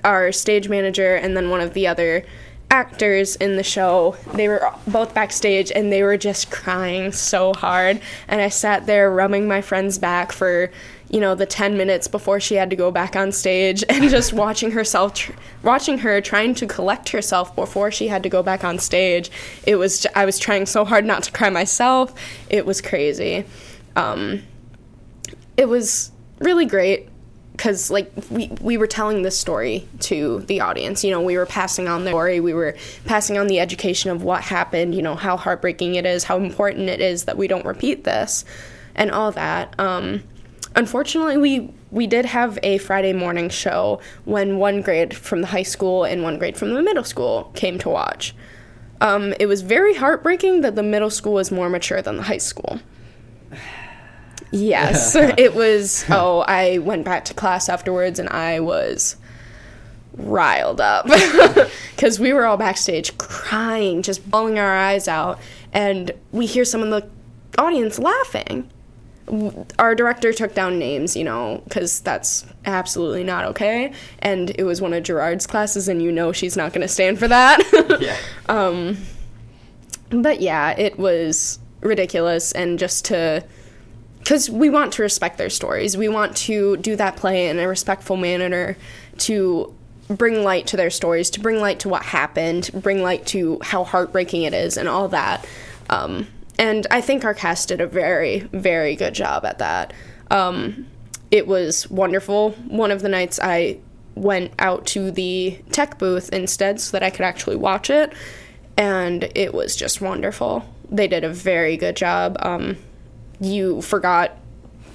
our stage manager and then one of the other actors in the show they were both backstage and they were just crying so hard. And i sat there rubbing my friend's back for you know the 10 minutes before she had to go back on stage and just watching herself tr- watching her trying to collect herself before she had to go back on stage. It was j- i was trying so hard not to cry myself. It was crazy. Um, it was really great because like we we were telling this story to the audience. You know we were passing on the story. We were passing on the education of what happened you know how heartbreaking it is how important it is that we don't repeat this and all that. Um unfortunately we we did have a friday morning show when one grade from the high school and one grade from the middle school came to watch. Um, it was very heartbreaking that the middle school was more mature than the high school Yes, it was. Oh, I went back to class afterwards and I was riled up because we were all backstage crying, just bawling our eyes out, and we hear some of the audience laughing. Our director took down names, you know, because that's absolutely not okay. And it was one of Gerard's classes, and you know she's not going to stand for that. yeah. Um, but yeah, it was ridiculous, and just to because we want to respect their stories. We want to do that play in a respectful manner to bring light to their stories, to bring light to what happened, bring light to how heartbreaking it is, and all that. Um, and I think our cast did a very, very good job at that. Um, it was wonderful. One of the nights I went out to the tech booth instead so that I could actually watch it, and it was just wonderful. They did a very good job. Um, you forgot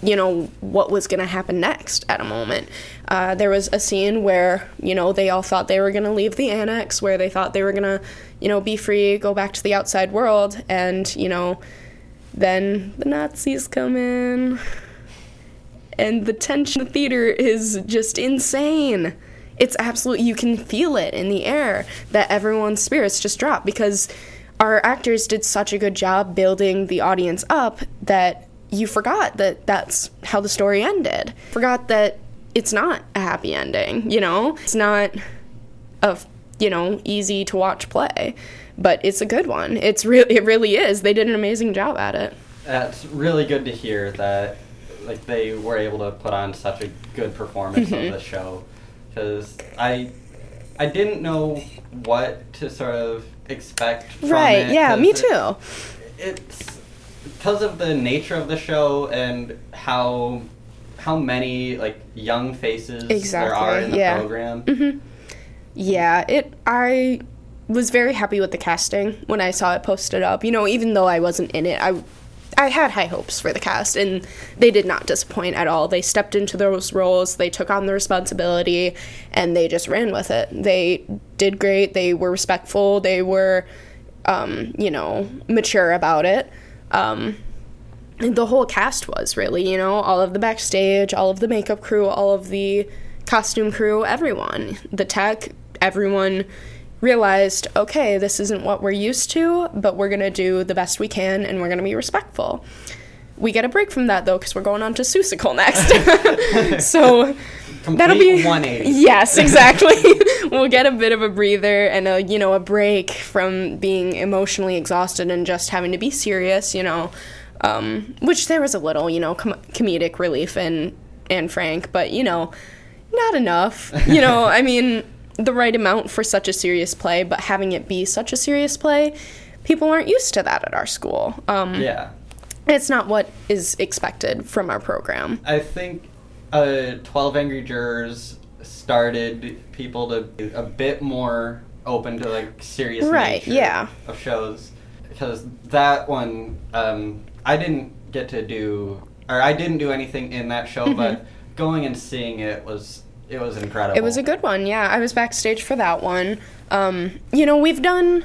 you know what was going to happen next at a moment. Uh, there was a scene where you know they all thought they were going to leave the annex where they thought they were going to you know be free go back to the outside world and you know then the nazis come in and the tension in the theater is just insane. It's absolute you can feel it in the air that everyone's spirits just drop because our actors did such a good job building the audience up that you forgot that that's how the story ended. Forgot that it's not a happy ending you know? It's not a you know easy to watch play but it's a good one. It's really it really is. They did an amazing job at it. That's really good to hear that like they were able to put on such a good performance Mhm. of the show. Because I I didn't know what to sort of expect from right yeah me it- too It's because of the nature of the show and how how many like young faces there are in the yeah. program. hmm Yeah, it. I was very happy with the casting when I saw it posted up. You know, even though I wasn't in it, I I had high hopes for the cast, and they did not disappoint at all. They stepped into those roles, they took on the responsibility, and they just ran with it. They did great. They were respectful. They were, um, you know, mature about it. Um, the whole cast was really, you know, all of the backstage, all of the makeup crew, all of the costume crew, everyone, the tech, everyone realized, okay, this isn't what we're used to, but we're gonna do the best we can and we're gonna be respectful. We get a break from that though, because we're going on to Seussical next. so that'll be 180. Yes, exactly. we'll get a bit of a breather and a you know a break from being emotionally exhausted and just having to be serious. You know, um, which there was a little, you know, com- comedic relief in Anne Frank, but you know, not enough. You know, I mean, the right amount for such a serious play, but having it be such a serious play, people aren't used to that at our school. Um, Yeah. It's not what is expected from our program. I think uh, 12 Angry Jurors started people to be a bit more open to like serious Right, nature yeah. of shows because that one um, I didn't get to do or I didn't do anything in that show but going and seeing it was it was incredible. It was a good one, yeah. I was backstage for that one. Um, you know, we've done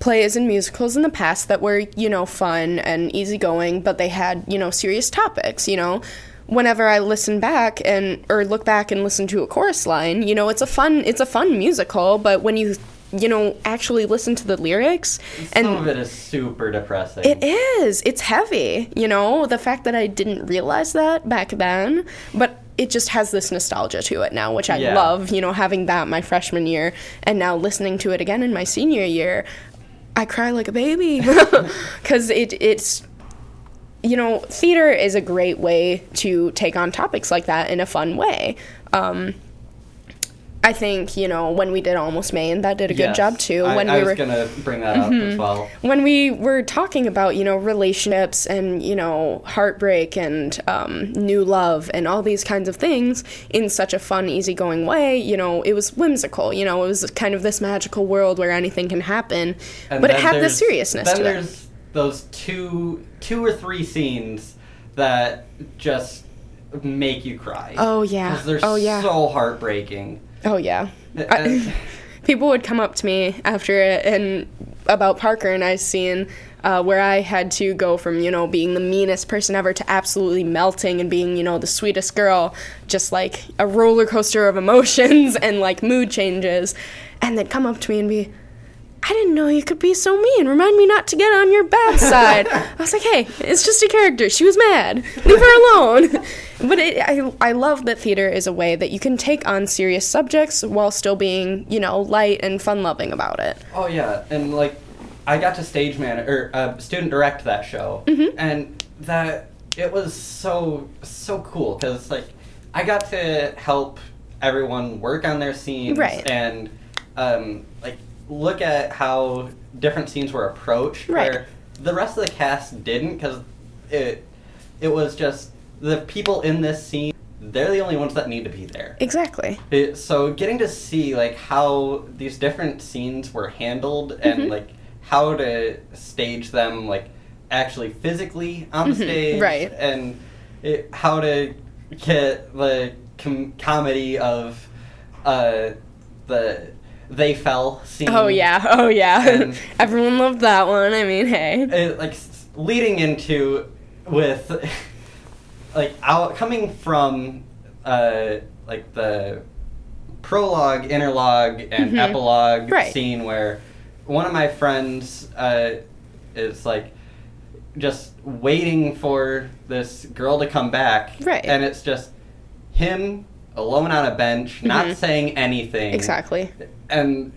plays and musicals in the past that were, you know, fun and easygoing, but they had, you know, serious topics, you know. Whenever I listen back and or look back and listen to a chorus line, you know, it's a fun it's a fun musical, but when you you know actually listen to the lyrics and Some of it is super depressing. it is. It's heavy, you know, the fact that I didn't realize that back then, but it just has this nostalgia to it now, which I Yeah. love, you know, having that my freshman year and now listening to it again in my senior year. I cry like a baby cuz it it's you know, theater is a great way to take on topics like that in a fun way. Um I think, you know, when we did Almost Maine, that did a good job too. When I we was were Mm-hmm. gonna bring that up as well. when we were talking about you know relationships and you know heartbreak and um, new love and all these kinds of things in such a fun easygoing way you know it was whimsical you know it was kind of this magical world where anything can happen And but it had the seriousness then to it there's those two two or three scenes that just make you cry. Oh, yeah. 'Cause they're Oh, yeah. so heartbreaking. Oh yeah Uh, I- people would come up to me after it and about parker and i scene uh, where I had to go from, you know, being the meanest person ever to absolutely melting and being, you know, the sweetest girl, just like a roller coaster of emotions and like mood changes. And they'd come up to me and be, I didn't know you could be so mean. Remind me not to get on your bad side. I was like, hey, it's just a character. She was mad. Leave her alone. but it, I, I love that theater is a way that you can take on serious subjects while still being, you know, light and fun loving about it. Oh yeah, and like I got to stage man or uh, student direct that show, Mm-hmm. and that it was so so cool because like I got to help everyone work on their scenes Right. and um, like look at how different scenes were approached Right. where the rest of the cast didn't because it it was just the people in this scene they're the only ones that need to be there Exactly. it, so getting to see like how these different scenes were handled and Mhm. like how to stage them like actually physically on the Mhm, stage right. and it, how to get the com- comedy of uh, the they fell scene Oh yeah, oh yeah. Everyone loved that one. I mean, hey. it, like leading into with like out coming from uh like the prologue interlogue and Mhm. epilogue Right. scene where one of my friends uh is like just waiting for this girl to come back Right. and it's just him alone on a bench not Mhm. saying anything Exactly. and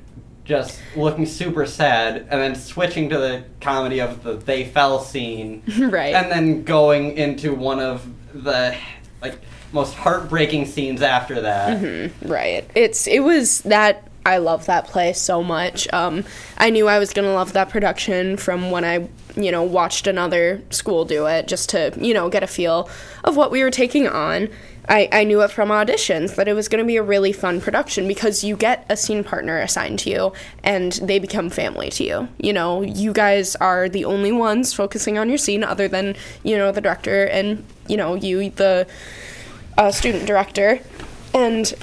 just looking super sad and then switching to the comedy of the they fell scene right. and then going into one of the like most heartbreaking scenes after that Mhm, right. It's it was that I love that play so much. Um, I knew I was gonna love that production from when I you know watched another school do it just to you know get a feel of what we were taking on. I, I knew it from auditions that it was going to be a really fun production because you get a scene partner assigned to you and they become family to you. You know, you guys are the only ones focusing on your scene other than, you know, the director and, you know, you, the uh, student director. And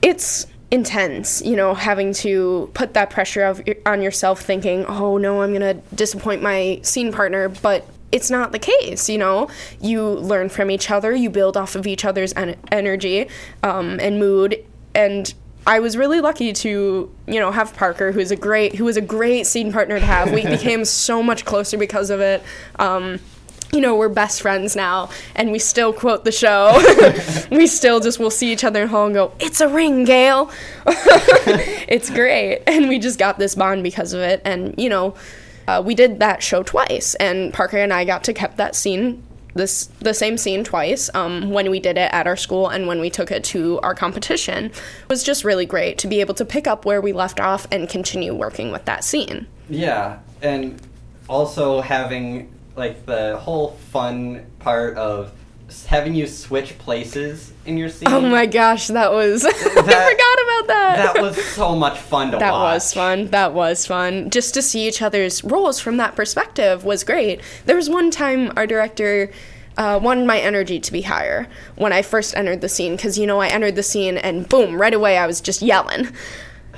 it's intense, you know, having to put that pressure of, on yourself thinking, oh no, I'm going to disappoint my scene partner, but it's not the case, you know. You learn from each other, you build off of each other's en- energy um, and mood, and I was really lucky to, you know, have Parker, who's a great, who was a great scene partner to have. We became so much closer because of it. Um, you know, we're best friends now, and we still quote the show. we still just will see each other in hall and go, "It's a ring, Gayle." it's great, and we just got this bond because of it. And you know, Uh, we did that show twice, and Parker and I got to keep that scene this the same scene twice um, when we did it at our school and when we took it to our competition. It was just really great to be able to pick up where we left off and continue working with that scene. Yeah, and also having like the whole fun part of having you switch places in your scene. oh my gosh that was i forgot about that That was so much fun to That watch. That was fun. That was fun. Just to see each other's roles from that perspective was great. There was one time our director uh, wanted my energy to be higher when I first entered the scene because, you know, I entered the scene and boom, right away I was just yelling.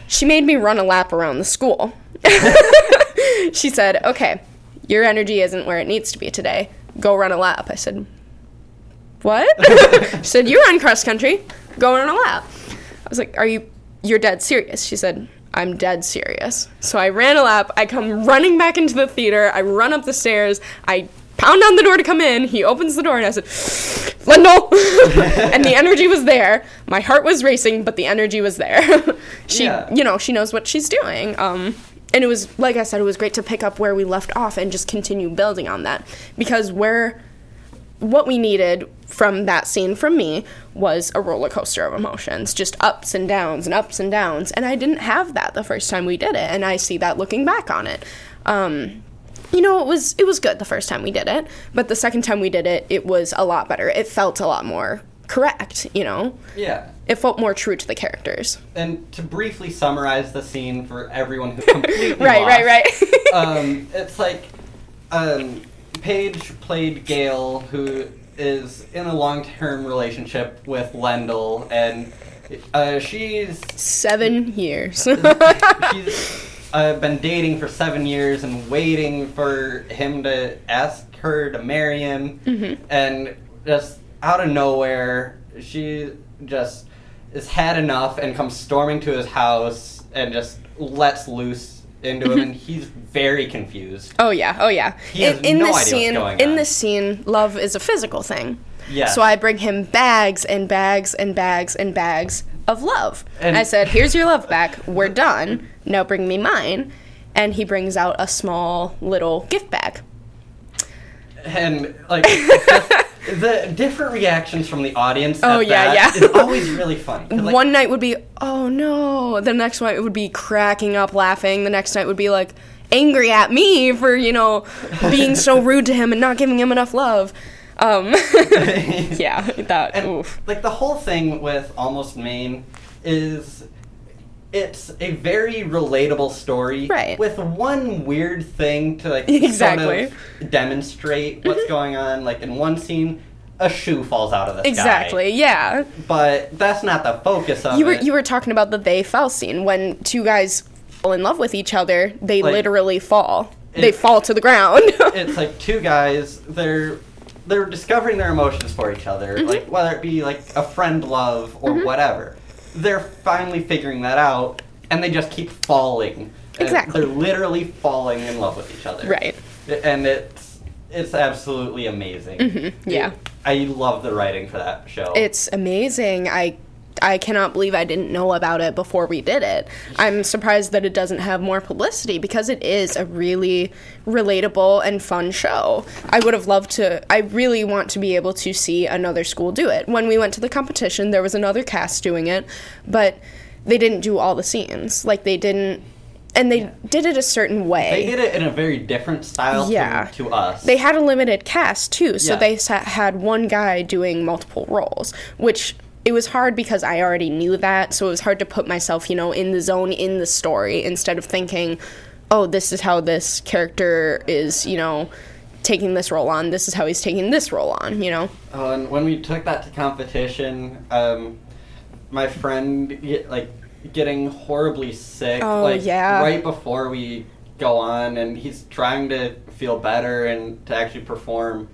She made me run a lap around the school. she said, okay, your energy isn't where it needs to be today. Go run a lap. I said, what? she said, you're on cross country. Go run a lap. I was like, are you, you're dead serious? She said, I'm dead serious. So I ran a lap. I come running back into the theater. I run up the stairs. I pound on the door to come in. He opens the door and I said, Lendall! and the energy was there. My heart was racing, but the energy was there. she, Yeah. you know, she knows what she's doing. Um, and it was, like I said, it was great to pick up where we left off and just continue building on that. Because where what we needed from that scene from me was a roller coaster of emotions, just ups and downs and ups and downs. And I didn't have that the first time we did it, and I see that looking back on it. Um, you know, it was it was good the first time we did it, but the second time we did it, it was a lot better. It felt a lot more correct. You know, Yeah. it felt more true to the characters. And to briefly summarize the scene for everyone who completely right, lost, right, right, um, it's like um, Paige played Gayle, who is in a long-term relationship with Lendall, and uh, she's Seven years. she's uh, been dating for seven years and waiting for him to ask her to marry him, Mhm. and just out of nowhere, she just has had enough and comes storming to his house and just lets loose into him, and he's very confused. Oh yeah, oh yeah. He in in no what's scene, in this scene, love is a physical thing. Yes. So I bring him bags and bags and bags and bags of love. And- I said, "Here's your love back. We're done. Now bring me mine." And he brings out a small little gift bag. and like the different reactions from the audience. Oh, yeah, yeah. is always really funny. like, One night would be, "Oh no." The next night it would be cracking up laughing. The next night would be like angry at me for, you know, being so rude to him and not giving him enough love. Um yeah, that and oof. like the whole thing with Almost Maine is it's a very relatable story Right. with one weird thing to like Exactly. sort of demonstrate what's going on. Like in one scene, a shoe falls out of the sky. Exactly. Yeah. But that's not the focus of You were it. you were talking about the they fell scene when two guys fall in love with each other, they Like- literally fall. they fall to the ground. it's like two guys they're they're discovering their emotions for each other Mm-hmm. like whether it be like a friend love or whatever they're finally figuring that out and they just keep falling Exactly. they're literally falling in love with each other Right. and it's it's absolutely amazing Mhm, yeah. It- i love the writing for that show it's amazing. I I cannot believe I didn't know about it before we did it. I'm surprised that it doesn't have more publicity because it is a really relatable and fun show. I would have loved to I really want to be able to see another school do it. When we went to the competition, there was another cast doing it, but they didn't do all the scenes. Like they didn't and they Yeah. did it a certain way. they did it in a very different style Yeah. to, to us They had a limited cast too, so Yeah. they had one guy doing multiple roles, which it was hard because I already knew that, so it was hard to put myself, you know, in the zone in the story instead of thinking, "Oh, this is how this character is, you know, taking this role on. This is how he's taking this role on." You know. Oh, and when we took that to competition, um, my friend like getting horribly sick. Oh, like yeah. right before we go on, and he's trying to feel better and to actually perform.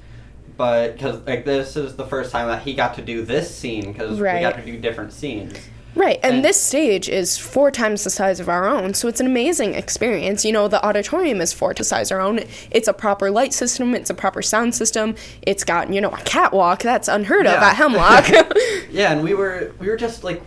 But because like this is the first time that he got to do this scene because we Right. got to do different scenes. Right, and, And- this stage is four times the size of our own, so it's an amazing experience. You know, the auditorium is four to size of our own. It's a proper light system, it's a proper sound system. It's got, you know, a catwalk that's unheard of at Hemlock. Yeah, and we were we were just like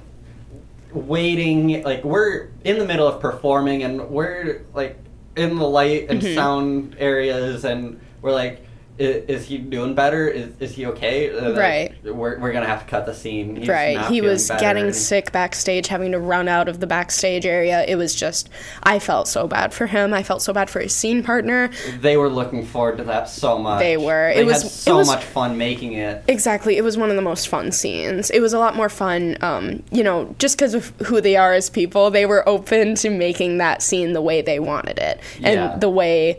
waiting like we're in the middle of performing and we're like in the light and Mhm. sound areas, and we're like, is, is he doing better? Is, is he okay? Uh, Right. We're, we're gonna have to cut the scene. He's right. He was better, getting sick backstage, having to run out of the backstage area. It was just, I felt so bad for him. I felt so bad for his scene partner. They were looking forward to that so much. They were. They It was- had it so was- much fun making it. Exactly. It was one of the most fun scenes. It was a lot more fun, um, you know, just because of who they are as people. They were open to making that scene the way they wanted it and Yeah. the way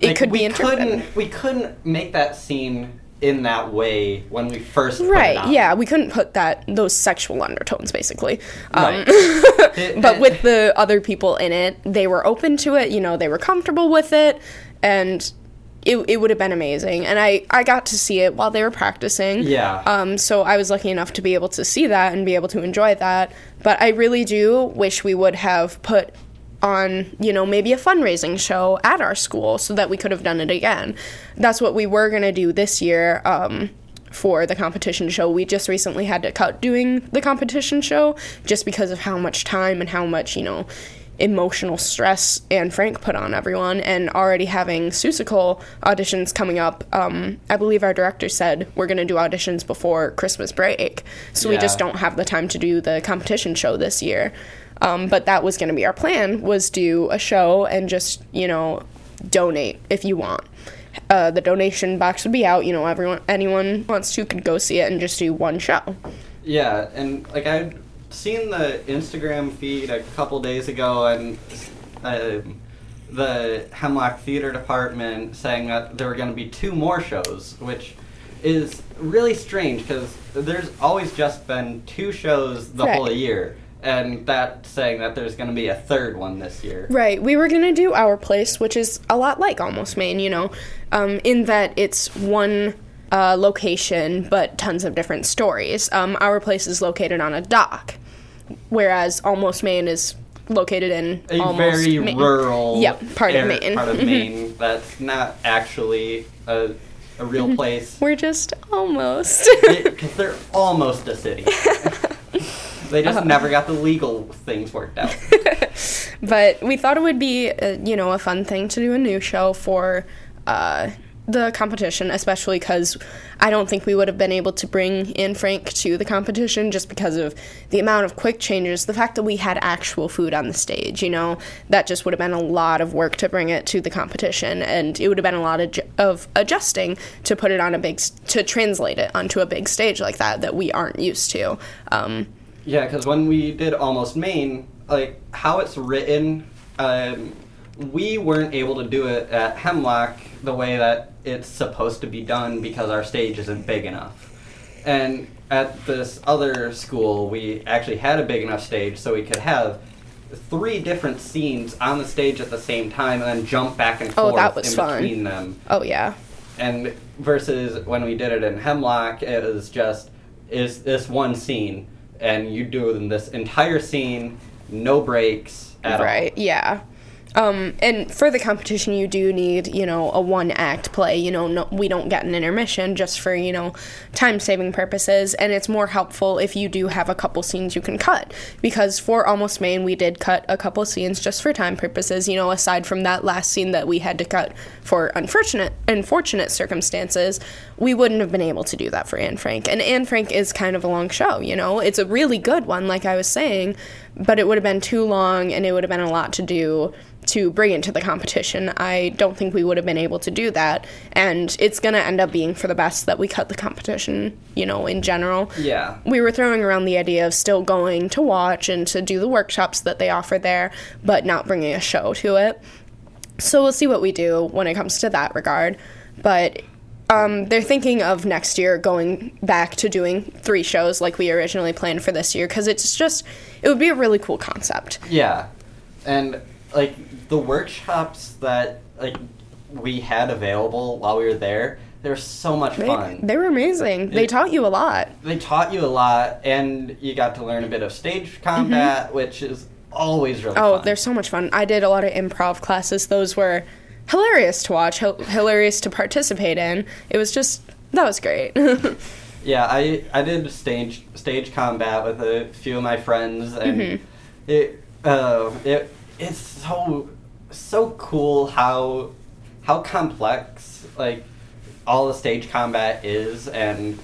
it Like, could we be interpreted. Couldn't, we couldn't make that scene in that way when we first Right. Yeah, we couldn't put that those sexual undertones basically. Um, Right. But with the other people in it, they were open to it. You know, they were comfortable with it, and it, it would have been amazing. And I I got to see it while they were practicing. Yeah. Um. So I was lucky enough to be able to see that and be able to enjoy that. But I really do wish we would have put on, you know, maybe a fundraising show at our school so that we could have done it again. That's what we were going to do this year um, for the competition show. We just recently had to cut doing the competition show just because of how much time and how much, you know, emotional stress Anne Frank put on everyone and already having Seussical auditions coming up. Um, I believe our director said we're going to do auditions before Christmas break. So we just don't have the time to do the competition show this year. Um, but that was going to be our plan was do a show and just you know donate if you want. Uh, the donation box would be out. You know, everyone, anyone wants to could go see it and just do one show. Yeah, and like I'd seen the Instagram feed a couple days ago, and um the Hemlock Theater Department saying that there were going to be two more shows, which is really strange because there's always just been two shows the whole year, and that saying that there's going to be a third one this year. Right. We were gonna do our place, which is a lot like Almost Maine, you know, um, in that it's one uh, location but tons of different stories. Um, our place is located on a dock, whereas Almost Maine is located in A almost very Maine. rural Yep, part of Maine. part of. Maine that's not actually a, a real place. We're just almost. because they're almost a city. they just Uh-huh. never got the legal things worked out. but we thought it would be, uh, you know, a fun thing to do a new show for uh, the competition, especially because I don't think we would have been able to bring in Frank to the competition just because of the amount of quick changes. The fact that we had actual food on the stage, you know, that just would have been a lot of work to bring it to the competition, and it would have been a lot of, of adjusting to put it on a big, to translate it onto a big stage like that that we aren't used to. Um, Yeah, because when we did Almost Maine, like how it's written, um, we weren't able to do it at Hemlock the way that it's supposed to be done because our stage isn't big enough. And at this other school, we actually had a big enough stage so we could have three different scenes on the stage at the same time and then jump back and Oh, forth that was in fun. between them. oh, yeah. and versus when we did it in Hemlock, it was just is this one scene, and you do this entire scene, no breaks at right yeah. Um, and for the competition you do need you know a one act play you know no, we don't get an intermission just for you know time saving purposes and it's more helpful if you do have a couple scenes you can cut because for almost maine we did cut a couple scenes just for time purposes you know aside from that last scene that we had to cut for unfortunate unfortunate circumstances we wouldn't have been able to do that for anne frank and anne frank is kind of a long show you know it's a really good one like i was saying but it would have been too long and it would have been a lot to do to bring into the competition. I don't think we would have been able to do that. And it's going to end up being for the best that we cut the competition, you know, in general. Yeah. We were throwing around the idea of still going to watch and to do the workshops that they offer there, but not bringing a show to it. So we'll see what we do when it comes to that regard. But um, they're thinking of next year going back to doing three shows like we originally planned for this year because it's just, it would be a really cool concept. Yeah, and like the workshops that like we had available while we were there, they were so much They, fun. they were amazing. They taught you a lot. they taught you a lot, and you got to learn a bit of stage combat, which is always really Mm-hmm. Oh, fun. they're so much fun. I did a lot of improv classes. Those were hilarious to watch, hil- hilarious to participate in. It was just, that was great. Yeah, I I did stage stage combat with a few of my friends, and Mm-hmm. it uh it it's so so cool how how complex like all the stage combat is and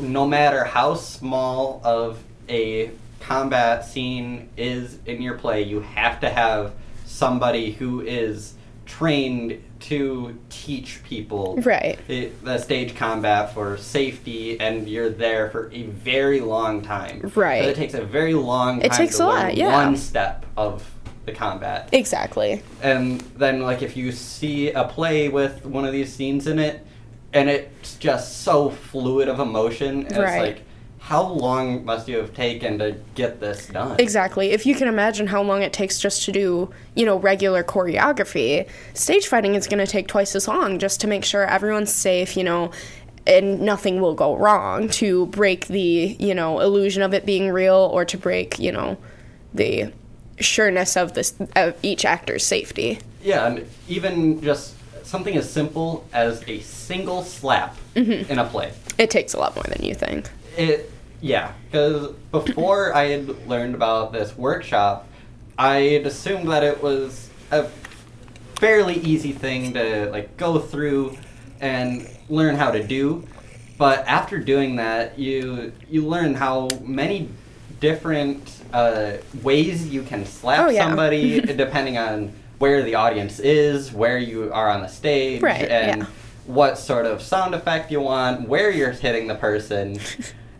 no matter how small of a combat scene is in your play you have to have somebody who is trained to teach people Right. it, the stage combat for safety and you're there for a very long time Right. So it takes a very long time It takes to a lot, yeah. one step of the combat Exactly. and then like if you see a play with one of these scenes in it and it's just so fluid of emotion it's Right. like how long must you have taken to get this done Exactly. If you can imagine how long it takes just to do, you know, regular choreography, stage fighting is going to take twice as long just to make sure everyone's safe, you know, and nothing will go wrong to break the, you know, illusion of it being real or to break, you know, the sureness of this of each actor's safety. yeah and even just something as simple as a single slap Mm-hmm. in a play It takes a lot more than you think. It yeah, because before I had learned about this workshop, I had assumed that it was a fairly easy thing to like go through and learn how to do. But after doing that, you you learn how many different uh, ways you can slap Oh, yeah. somebody depending on where the audience is, where you are on the stage, Right, and yeah. what sort of sound effect you want, where you're hitting the person.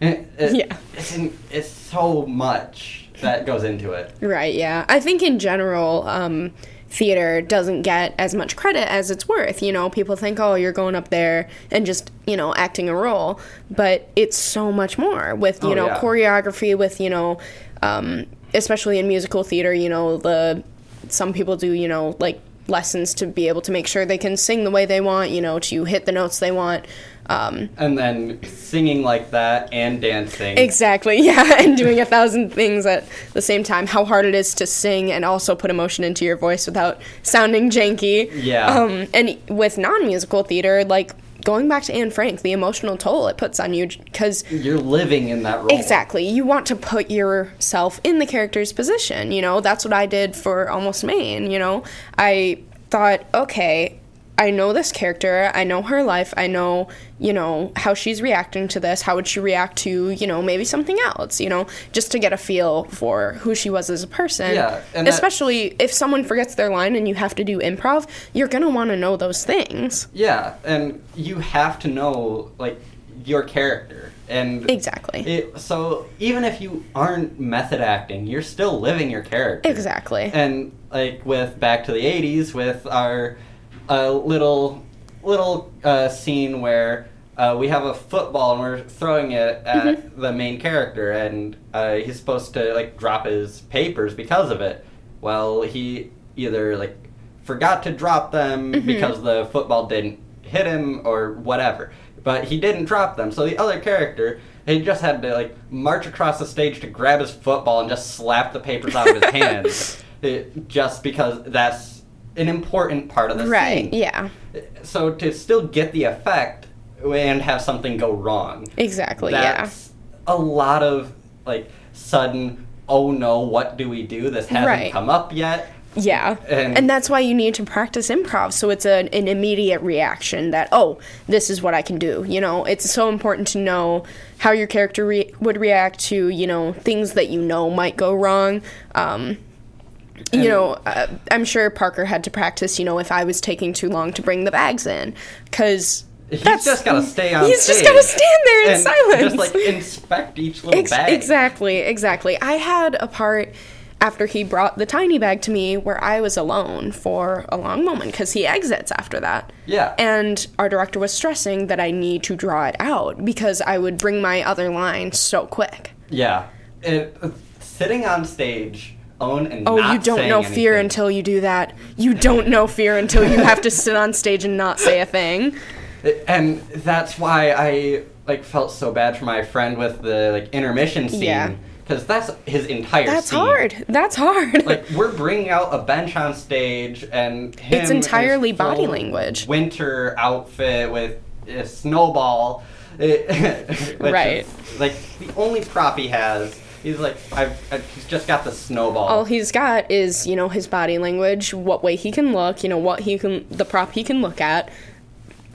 It- it- Yeah. It's, in, it's so much that goes into it. Right, yeah. I think in general, um, theater doesn't get as much credit as it's worth. You know, people think, oh, you're going up there and just, you know, acting a role. But it's so much more with, you Oh, know, yeah. choreography, with, you know, um, especially in musical theater, you know, the some people do, you know, like lessons to be able to make sure they can sing the way they want, you know, to hit the notes they want. Um, And then singing like that and dancing. Exactly, yeah, and doing a thousand things at the same time. How hard it is to sing and also put emotion into your voice without sounding janky. Yeah. Um, and with non musical theater, like going back to Anne Frank, the emotional toll it puts on you because You're living in that role. Exactly. You want to put yourself in the character's position. You know, that's what I did for Almost Maine. You know, I thought, okay, I know this character. I know her life. I know, you know, how she's reacting to this. How would she react to, you know, maybe something else, you know, just to get a feel for who she was as a person. Yeah, and that- Especially if someone forgets their line and you have to do improv, you're going to want to know those things. Yeah, and you have to know, like, your character. And Exactly. it, so even if you aren't method acting, you're still living your character. exactly. And like with Back to the '80s, with our uh, little little uh, scene where uh, we have a football and we're throwing it at Mm-hmm. the main character, and uh, he's supposed to like drop his papers because of it. Well, he either like forgot to drop them Mm-hmm. because the football didn't hit him or whatever. But he didn't drop them, so the other character he just had to like march across the stage to grab his football and just slap the papers out of his hands, it, just because that's an important part of the right. scene. Yeah. So to still get the effect and have something go wrong, Exactly. yeah. a lot of like sudden. Oh no! What do we do? This hasn't Right. come up yet. Yeah. And- And, that's why you need to practice improv. So it's a, an immediate reaction that, oh, this is what I can do. You know, it's so important to know how your character re- would react to, you know, things that you know might go wrong. Um, you know, uh, I'm sure Parker had to practice, you know, if I was taking too long to bring the bags in. Because. He's just gotta stay on He's just gotta stand there in and silence. Just like inspect each little Ex- bag. Exactly, exactly. I had a part after he brought the tiny bag to me where I was alone for a long moment because he exits after that. Yeah. And our director was stressing that I need to draw it out because I would bring my other line so quick. Yeah. It, sitting on stage, own and Oh, you don't know fear until you do that. You don't know fear until you have to sit on stage and not say a thing. and that's why I like felt so bad for my friend with the like intermission scene Yeah. because that's his entire That's scene. hard. That's hard. Like we're bringing out a bench on stage and him It's entirely his body language. Winter outfit with a snowball, Right. is, like the only prop he has He's like, I've, I've he's just got the snowball. all he's got is you know his body language what way he can look you know what he can the prop he can look at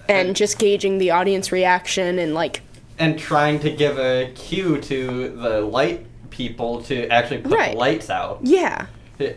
and just gauging the audience reaction and like and trying to give a cue to the light people to actually put Right. the lights out. yeah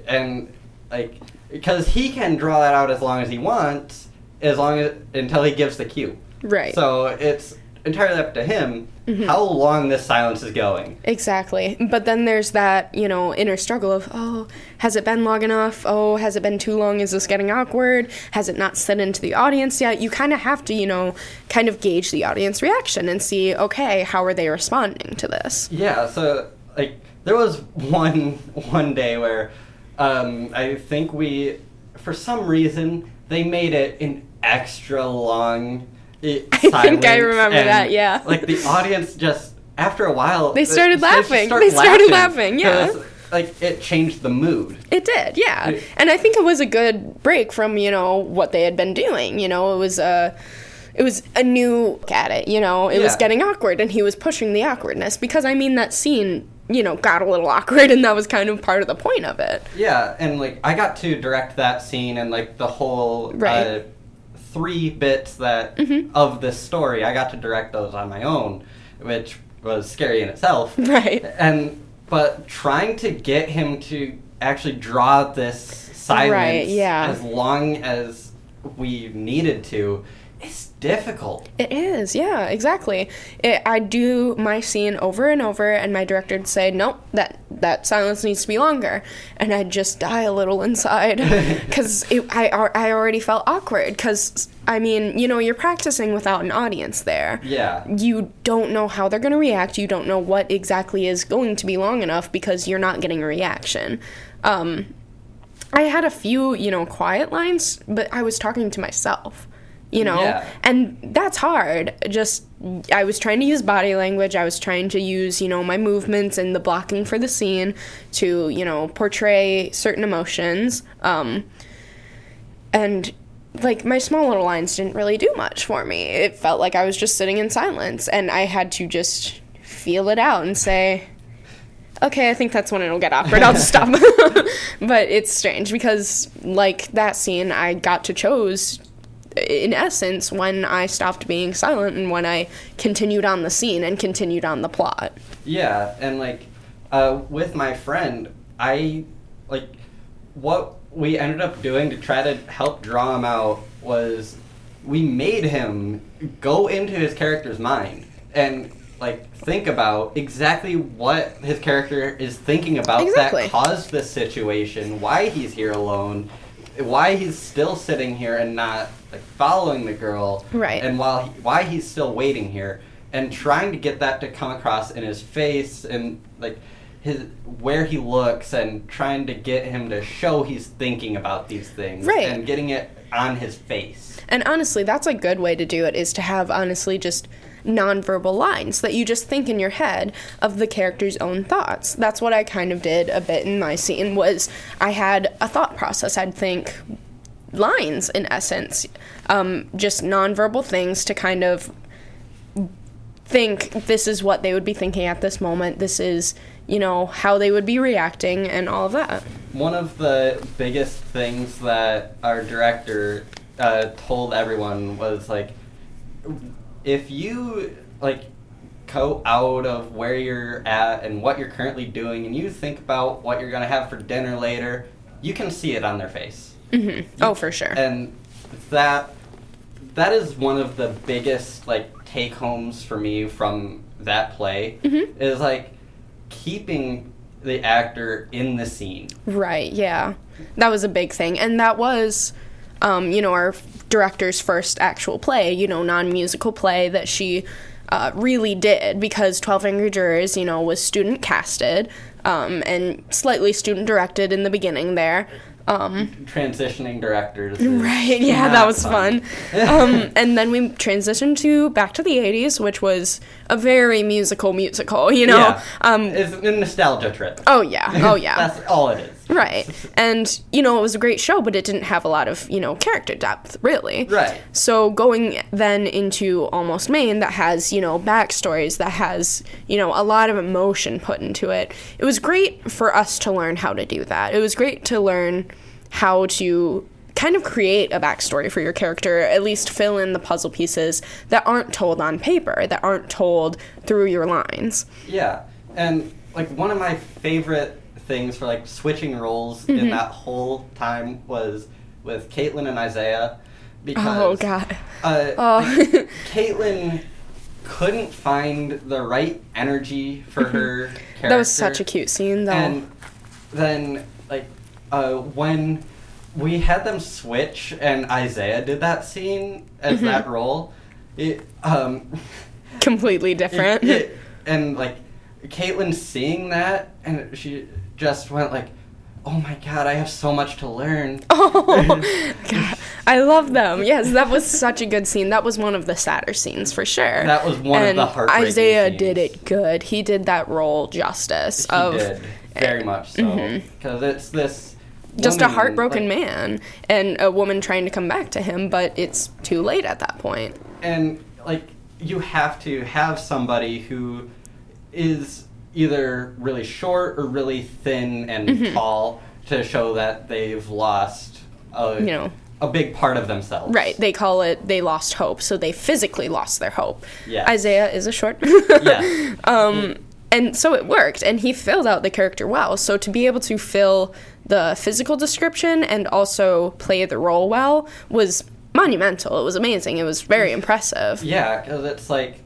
And like because he can draw that out as long as he wants, as long as until he gives the cue. right So it's entirely up to him Mm-hmm. how long this silence is going. Exactly. But then there's that, you know, inner struggle of, oh, has it been long enough? Oh, has it been too long? Is this getting awkward? Has it not set into the audience yet? You kind of have to, you know, kind of gauge the audience reaction and see, okay, how are they responding to this? Yeah, so like there was one one day where um, I think we, for some reason, they made it an extra long. I I think I remember that, yeah. Like the audience just after a while They started laughing. start They started laughing, yeah. 'cause, Like it changed the mood. It did, yeah. Yeah. And I think it was a good break from, you know, what they had been doing. You know, it was a it was a new look at it, you know. It was getting awkward and he was pushing the awkwardness because I mean that scene, you know, got a little awkward and that was kind of part of the point of it. Yeah, and like I got to direct that scene and like the whole Right. uh, three bits that Mm-hmm. of this story. I got to direct those on my own, which was scary in itself. Right. And but trying to get him to actually draw this silence Right, yeah. as long as we needed to difficult. It is, yeah, exactly. It, I do my scene over and over, and my director would say, "Nope, that that silence needs to be longer," and I'd just die a little inside because I I already felt awkward. Because I mean, you know, you're practicing without an audience there. Yeah. You don't know how they're going to react. You don't know what exactly is going to be long enough because you're not getting a reaction. Um, I had a few, you know, quiet lines, but I was talking to myself, you know, Yeah. and that's hard. Just, I was trying to use body language. I was trying to use, you know, my movements and the blocking for the scene to, you know, portray certain emotions. Um, and like my small little lines didn't really do much for me. It felt like I was just sitting in silence, and I had to just feel it out and say, okay, I think that's when it'll get awkward. I'll just stop. but it's strange because, like that scene, I got to chose, in essence, when I stopped being silent and when I continued on the scene and continued on the plot. Yeah, and like uh, with my friend, I like what we ended up doing to try to help draw him out was we made him go into his character's mind and like think about exactly what his character is thinking about Exactly. that caused this situation, why he's here alone, why he's still sitting here and not like following the girl, Right. And while he, why he's still waiting here, and trying to get that to come across in his face and like his where he looks, and trying to get him to show he's thinking about these things, Right. And getting it on his face. And honestly, that's a good way to do it is to have honestly just nonverbal lines that you just think in your head of the character's own thoughts. That's what I kind of did a bit in my scene was I had a thought process. I'd think lines in essence, um, just nonverbal things to kind of think this is what they would be thinking at this moment. This is, you know, how they would be reacting and all of that. One of the biggest things that our director uh, told everyone was like, if you like go out of where you're at and what you're currently doing, and you think about what you're gonna have for dinner later, you can see it on their face. Hmm Oh, for sure. And that that is one of the biggest like take homes for me from that play Mhm. is like keeping the actor in the scene. Right, yeah. That was a big thing. And that was, um, you know, our director's first actual play, you know, non musical play that she uh, really did because 12 Angry Jurors, you know, was student casted um, and slightly student directed in the beginning there. Um, Transitioning directors. Right, yeah, that was fun. um, and then we transitioned to Back to the 80s, which was a very musical musical, you know? Yeah. Um, it's a nostalgia trip. oh, yeah, oh, yeah. That's all it is. Right. And, you know, it was a great show, but it didn't have a lot of, you know, character depth, really. Right. So going then into Almost Maine that has, you know, backstories, that has, you know, a lot of emotion put into it, it was great for us to learn how to do that. It was great to learn how to kind of create a backstory for your character, at least fill in the puzzle pieces that aren't told on paper, that aren't told through your lines. Yeah, and like one of my favorite things for like switching roles in Mm-hmm. that whole time was with Caitlin and Isaiah because Oh, God. uh, Oh. Caitlin couldn't find the right energy for her character. Mm-hmm. that was such a cute scene, though. And then like uh, when we had them switch and Isaiah did that scene as Mm-hmm. that role, it um Completely different. it- it- and like Caitlin seeing that and she just went like, "Oh my god, I have so much to learn." Oh, God. I love them. Yes, that was such a good scene. That was one of the sadder scenes for sure. That was one of the heartbreaking Isaiah scenes. did it good. He did that role justice. He of did very much so because it's this Mm-hmm. just a heartbroken like- man and a woman trying to come back to him, but it's too late at that point. and like you have to have somebody who is either really short or really thin and Mm-hmm. tall to show that they've lost a, You know. a big part of themselves Right. They call it they lost hope, so they physically lost their hope. Yes. Isaiah is a short. yeah Um, and so it worked, and he filled out the character well. So to be able to fill the physical description and also play the role well was monumental. It was amazing. It was very impressive. yeah because it's like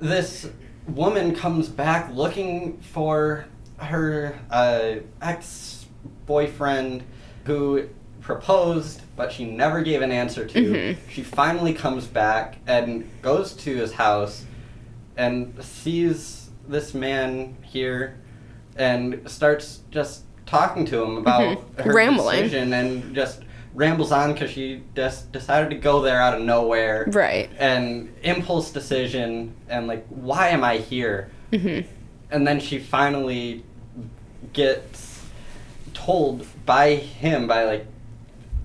this woman comes back looking for her uh, ex-boyfriend who proposed but she never gave an answer to Mm-hmm. she finally comes back and goes to his house and sees this man here and starts just talking to him about Mhm. her Rambling. decision and just rambles on because she just decided to go there out of nowhere Right. and impulse decision and like why am i here hmm and then she finally gets told by him by like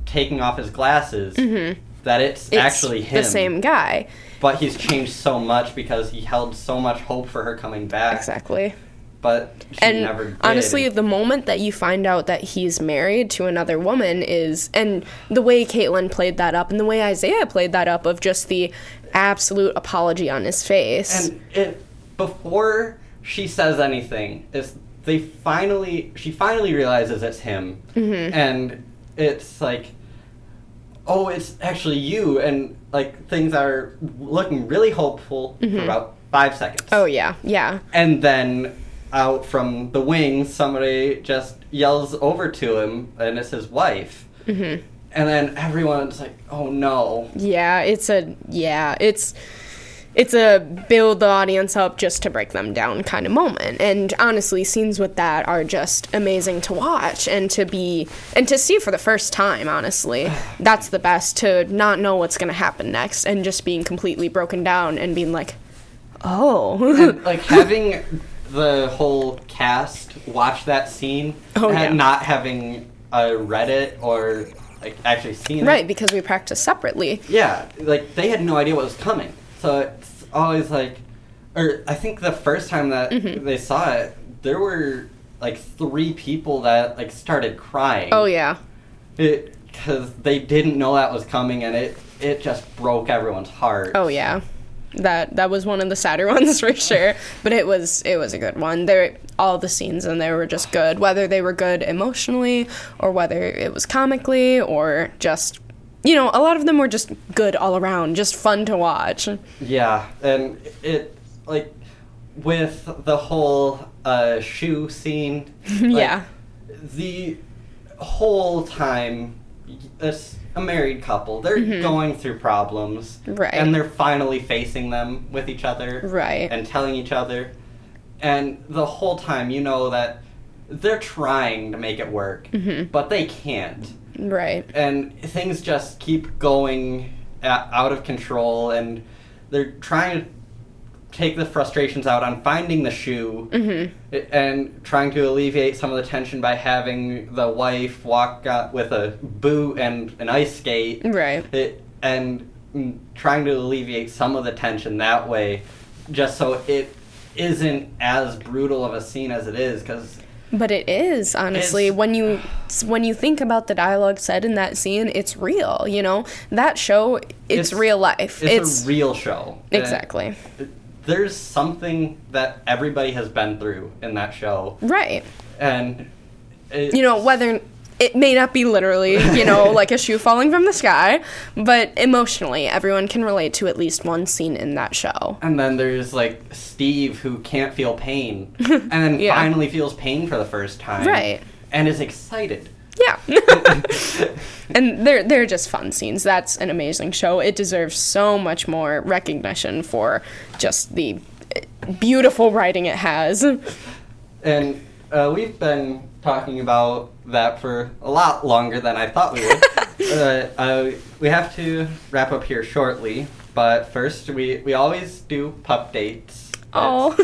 taking off his glasses hmm that it's, It's actually him the same guy. but he's changed so much because he held so much hope for her coming back Exactly. But she and never did. honestly the moment that you find out that he's married to another woman is and the way caitlin played that up and the way isaiah played that up of just the absolute apology on his face. And it before she says anything is they finally she finally realizes it's him. Mm-hmm. and it's like oh it's actually you. And like things are looking really hopeful for about five seconds. Oh yeah. Yeah. And then out from the wings somebody just yells over to him and it's his wife. Mm-hmm. and then everyone's like oh no. Yeah it's a yeah it's it's a build the audience up just to break them down kind of moment. And honestly scenes with that are just amazing to watch and to be and to see for the first time honestly. That's the best to not know what's going to happen next and just being completely broken down and being like oh. And, like having the whole cast watch that scene Oh, and yeah. not having uh, read it or like actually seen right it Right, because we practiced separately yeah like they had no idea what was coming so it's always like or i think the first time that Mm-hmm. they saw it there were like three people that like started crying oh yeah because they didn't know that was coming and it it just broke everyone's heart Oh yeah. That that was one of the sadder ones for sure, but it was it was a good one. There all the scenes in there were just good, whether they were good emotionally or whether it was comically or just you know, a lot of them were just good all around, just fun to watch. Yeah, and it like with the whole uh, shoe scene. like, Yeah. The whole time, it's a married couple. They're going through problems, Mm-hmm. Right. And they're finally facing them with each other, Right. And telling each other, and the whole time, you know that they're trying to make it work, Mm-hmm. but they can't Right. and things just keep going out of control and they're trying to take the frustrations out on finding the shoe Mm-hmm. and trying to alleviate some of the tension by having the wife walk out with a boot and an ice skate Right. it, and trying to alleviate some of the tension that way just so it isn't as brutal of a scene as it is because But it is honestly when you when you think about the dialogue said in that scene, it's real. You know that show, it's, It's- real life. it's, a real show Uh, exactly there's something that everybody has been through in that show right. and You know whether it may not be literally, you know, like a shoe falling from the sky, but emotionally, everyone can relate to at least one scene in that show. and then there's like steve who can't feel pain and then Yeah. finally feels pain for the first time Right. and is excited. and they're they're just fun scenes. That's an amazing show. It deserves so much more recognition for just the beautiful writing it has. And uh, we've been talking about that for a lot longer than I thought we would. uh, uh, we have to wrap up here shortly, but first we, we always do pup dates. Oh.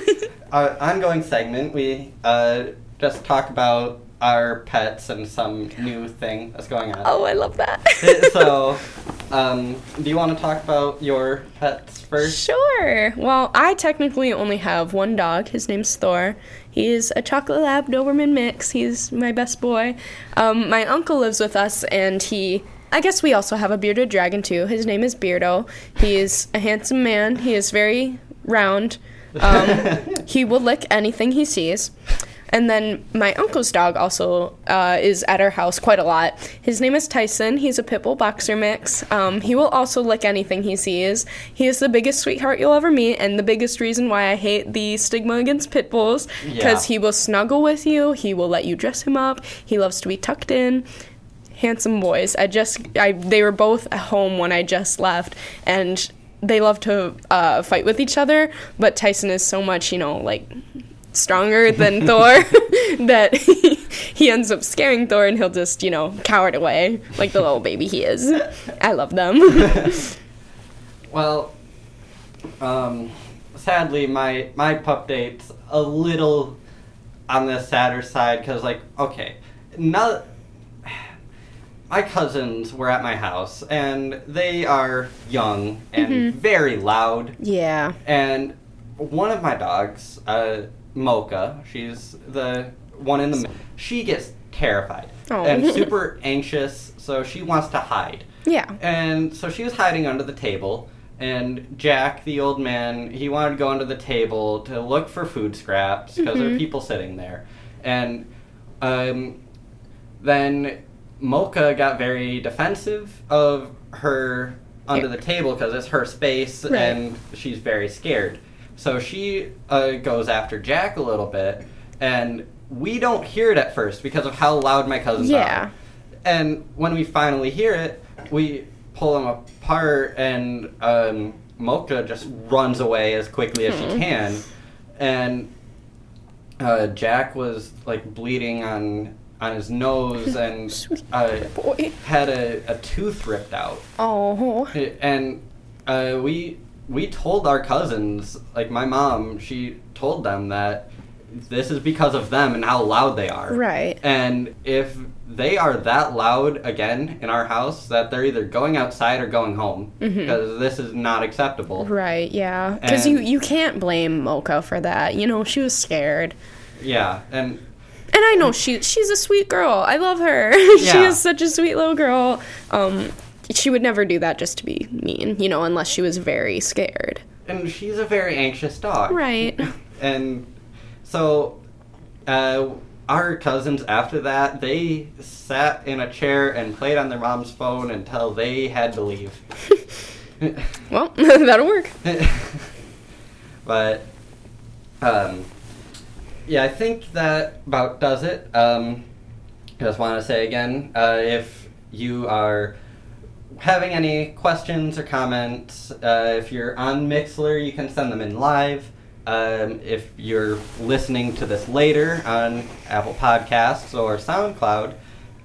Our ongoing segment, we uh, just talk about our pets and some new thing that's going on. oh, I love that. so, um, do you want to talk about your pets first? Sure. Well, I technically only have one dog. His name's Thor. He is a chocolate lab Doberman mix. He's my best boy. Um, my uncle lives with us, and he. I guess we also have a bearded dragon too. His name is Beardo. He is a handsome man. He is very round. Um, he will lick anything he sees. And then my uncle's dog also uh, is at our house quite a lot. His name is Tyson. He's a pit bull boxer mix. Um, he will also lick anything he sees. He is the biggest sweetheart you'll ever meet, and the biggest reason why I hate the stigma against pit bulls because Yeah. he will snuggle with you. He will let you dress him up. He loves to be tucked in. Handsome boys. I just, I they were both at home when I just left, and they love to uh, fight with each other. But Tyson is so much, you know, like stronger than Thor that he, he ends up scaring Thor and he'll just, you know, cower away like the little baby he is. I love them. Well, um, sadly, my my pup date's a little on the sadder side because, like, okay, no, my cousins were at my house and they are young and very loud. yeah. And one of my dogs, uh, Mocha, she's the one in the middle. She gets terrified Oh. and super anxious, so she wants to hide. Yeah. And so she was hiding under the table, and Jack, the old man, he wanted to go under the table to look for food scraps because there are Mhm. people sitting there. And um, then Mocha got very defensive of her under Yeah. the table because it's her space Right. and she's very scared. So she uh, goes after Jack a little bit, and we don't hear it at first because of how loud my cousins Yeah. are. And when we finally hear it, we pull them apart, and um, Mocha just runs away as quickly as she Hmm. can. And uh, Jack was like bleeding on on his nose and uh, had a, a tooth ripped out. Oh. And uh, we we told our cousins, like my mom, she told them that this is because of them and how loud they are. Right. And if they are that loud again in our house, that they're either going outside or going home Mhm. because this is not acceptable. Right, yeah. Because you, you can't blame Mocha for that. You know, she was scared. Yeah, and And I know she she's a sweet girl. I love her. she is such a sweet little girl. Um, she would never do that just to be mean, you know, unless she was very scared. and she's a very anxious dog. Right. And so, uh, our cousins after that, they sat in a chair and played on their mom's phone until they had to leave. Well, that'll work. but, um, yeah, I think that about does it. Um, I just want to say again, uh, if you are having any questions or comments, uh, if you're on Mixlr, you can send them in live. Um, if you're listening to this later on Apple Podcasts or SoundCloud,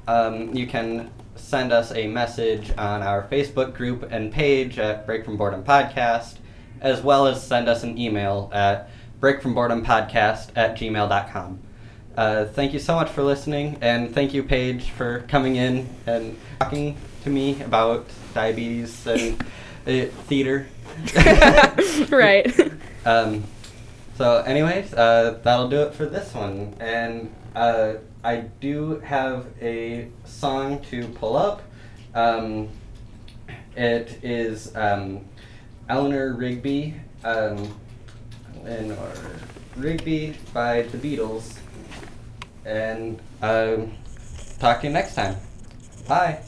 um, you can send us a message on our Facebook group and page at Break from Boredom Podcast. as well as send us an email at breakfromboredompodcast at gmail.com. Uh, thank you so much for listening, and thank you, Paige, for coming in and talking to me about diabetes and uh, theater. right. Um, so, anyways, uh, that'll do it for this one. And uh, I do have a song to pull up. Um, it is um, Eleanor Rigby, um, Eleanor Rigby by the Beatles. And um, talk to you next time. Bye.